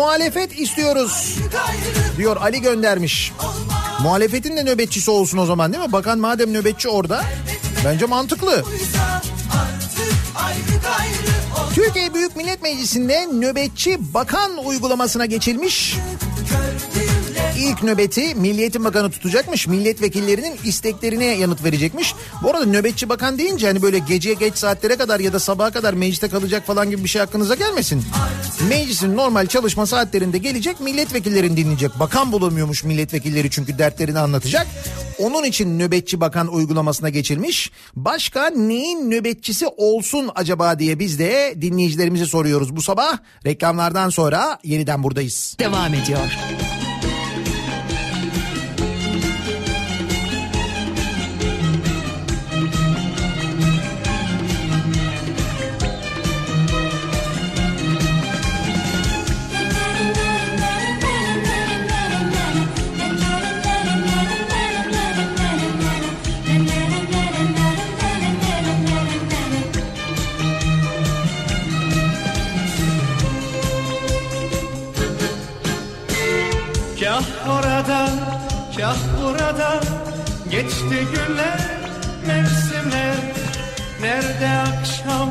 Muhalefet istiyoruz diyor Ali göndermiş. Muhalefetin de nöbetçisi olsun o zaman değil mi? Bakan madem nöbetçi orada bence mantıklı. Türkiye Büyük Millet Meclisi'nde nöbetçi bakan uygulamasına geçilmiş. İlk nöbeti Milli Eğitim Bakanı tutacakmış. Milletvekillerinin isteklerine yanıt verecekmiş. Bu arada nöbetçi bakan deyince hani böyle geceye geç saatlere kadar ya da sabaha kadar mecliste kalacak falan gibi bir şey aklınıza gelmesin. Meclisin normal çalışma saatlerinde gelecek milletvekillerini dinleyecek. Bakan bulamıyormuş milletvekilleri çünkü dertlerini anlatacak. Onun için nöbetçi bakan uygulamasına geçilmiş. Başka neyin nöbetçisi olsun acaba diye biz de dinleyicilerimize soruyoruz bu sabah. Reklamlardan sonra yeniden buradayız. devam ediyor. Geçti günler, mevsimler. Nerede akşam,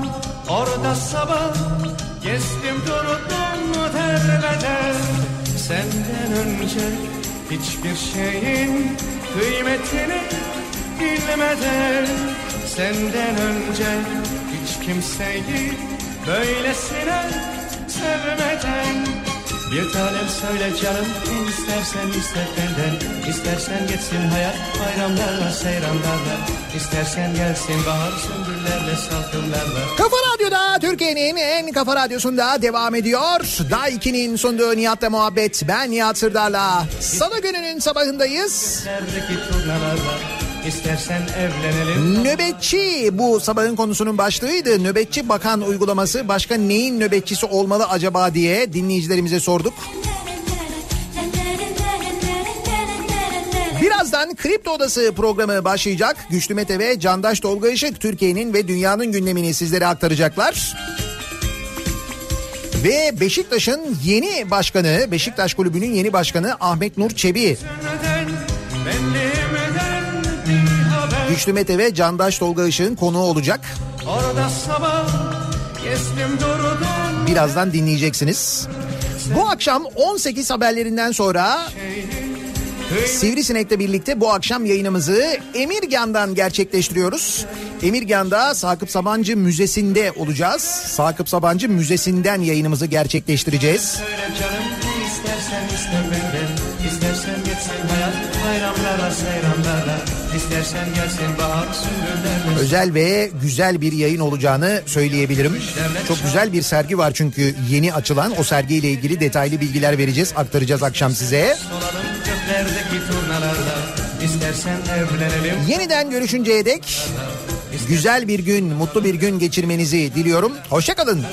orada sabah. Gezdim durdum derbeder Senden önce hiçbir şeyin kıymetini bilmeden Senden önce hiç kimseyi böylesine sevmeden bir tanem söyle canım ne istersen iste benden İstersen geçsin hayat bayramlarla seyranlarla İstersen gelsin bahar sümbüllerle salkımlarla Kafa Radyo'da Türkiye'nin en kafa radyosunda devam ediyor. Daha 2'nin sunduğu Nihat'la muhabbet. Ben Nihat Sırdar'la. Salı gününün sabahındayız. İstersen evlenelim Nöbetçi bu sabahın konusunun başlığıydı. Nöbetçi bakan uygulaması başka neyin nöbetçisi olmalı acaba diye dinleyicilerimize sorduk. Birazdan Kripto Odası programı başlayacak. Güçlü Mete ve Candaş Tolga Işık Türkiye'nin ve dünyanın gündemini sizlere aktaracaklar. Ve Beşiktaş'ın yeni başkanı, Beşiktaş Kulübü'nün yeni başkanı Ahmet Nur Çebi. Güçlü Mete ve Candaş Tolga Işık'ın konuğu olacak. Sabah Birazdan dinleyeceksiniz. Bu akşam 18 haberlerinden sonra Sivrisinek'le birlikte bu akşam yayınımızı Emirgan'dan gerçekleştiriyoruz. Emirgan'da Sakıp Sabancı Müzesi'nde olacağız. Sakıp Sabancı Müzesi'nden yayınımızı gerçekleştireceğiz. Söyle canım istersen iste benden İstersen geçsin hayat bayramlarla seyranlarla İstersen gelsin bahar sümbüllerle Özel ve güzel bir yayın olacağını söyleyebilirim. Çok güzel bir sergi var çünkü yeni açılan. O sergiyle ilgili detaylı bilgiler vereceğiz, aktaracağız akşam size. Olalım göklerdeki turnalarla İstersen evlenelim Yeniden görüşünceye dek güzel bir gün, mutlu bir gün geçirmenizi diliyorum. Hoşçakalın.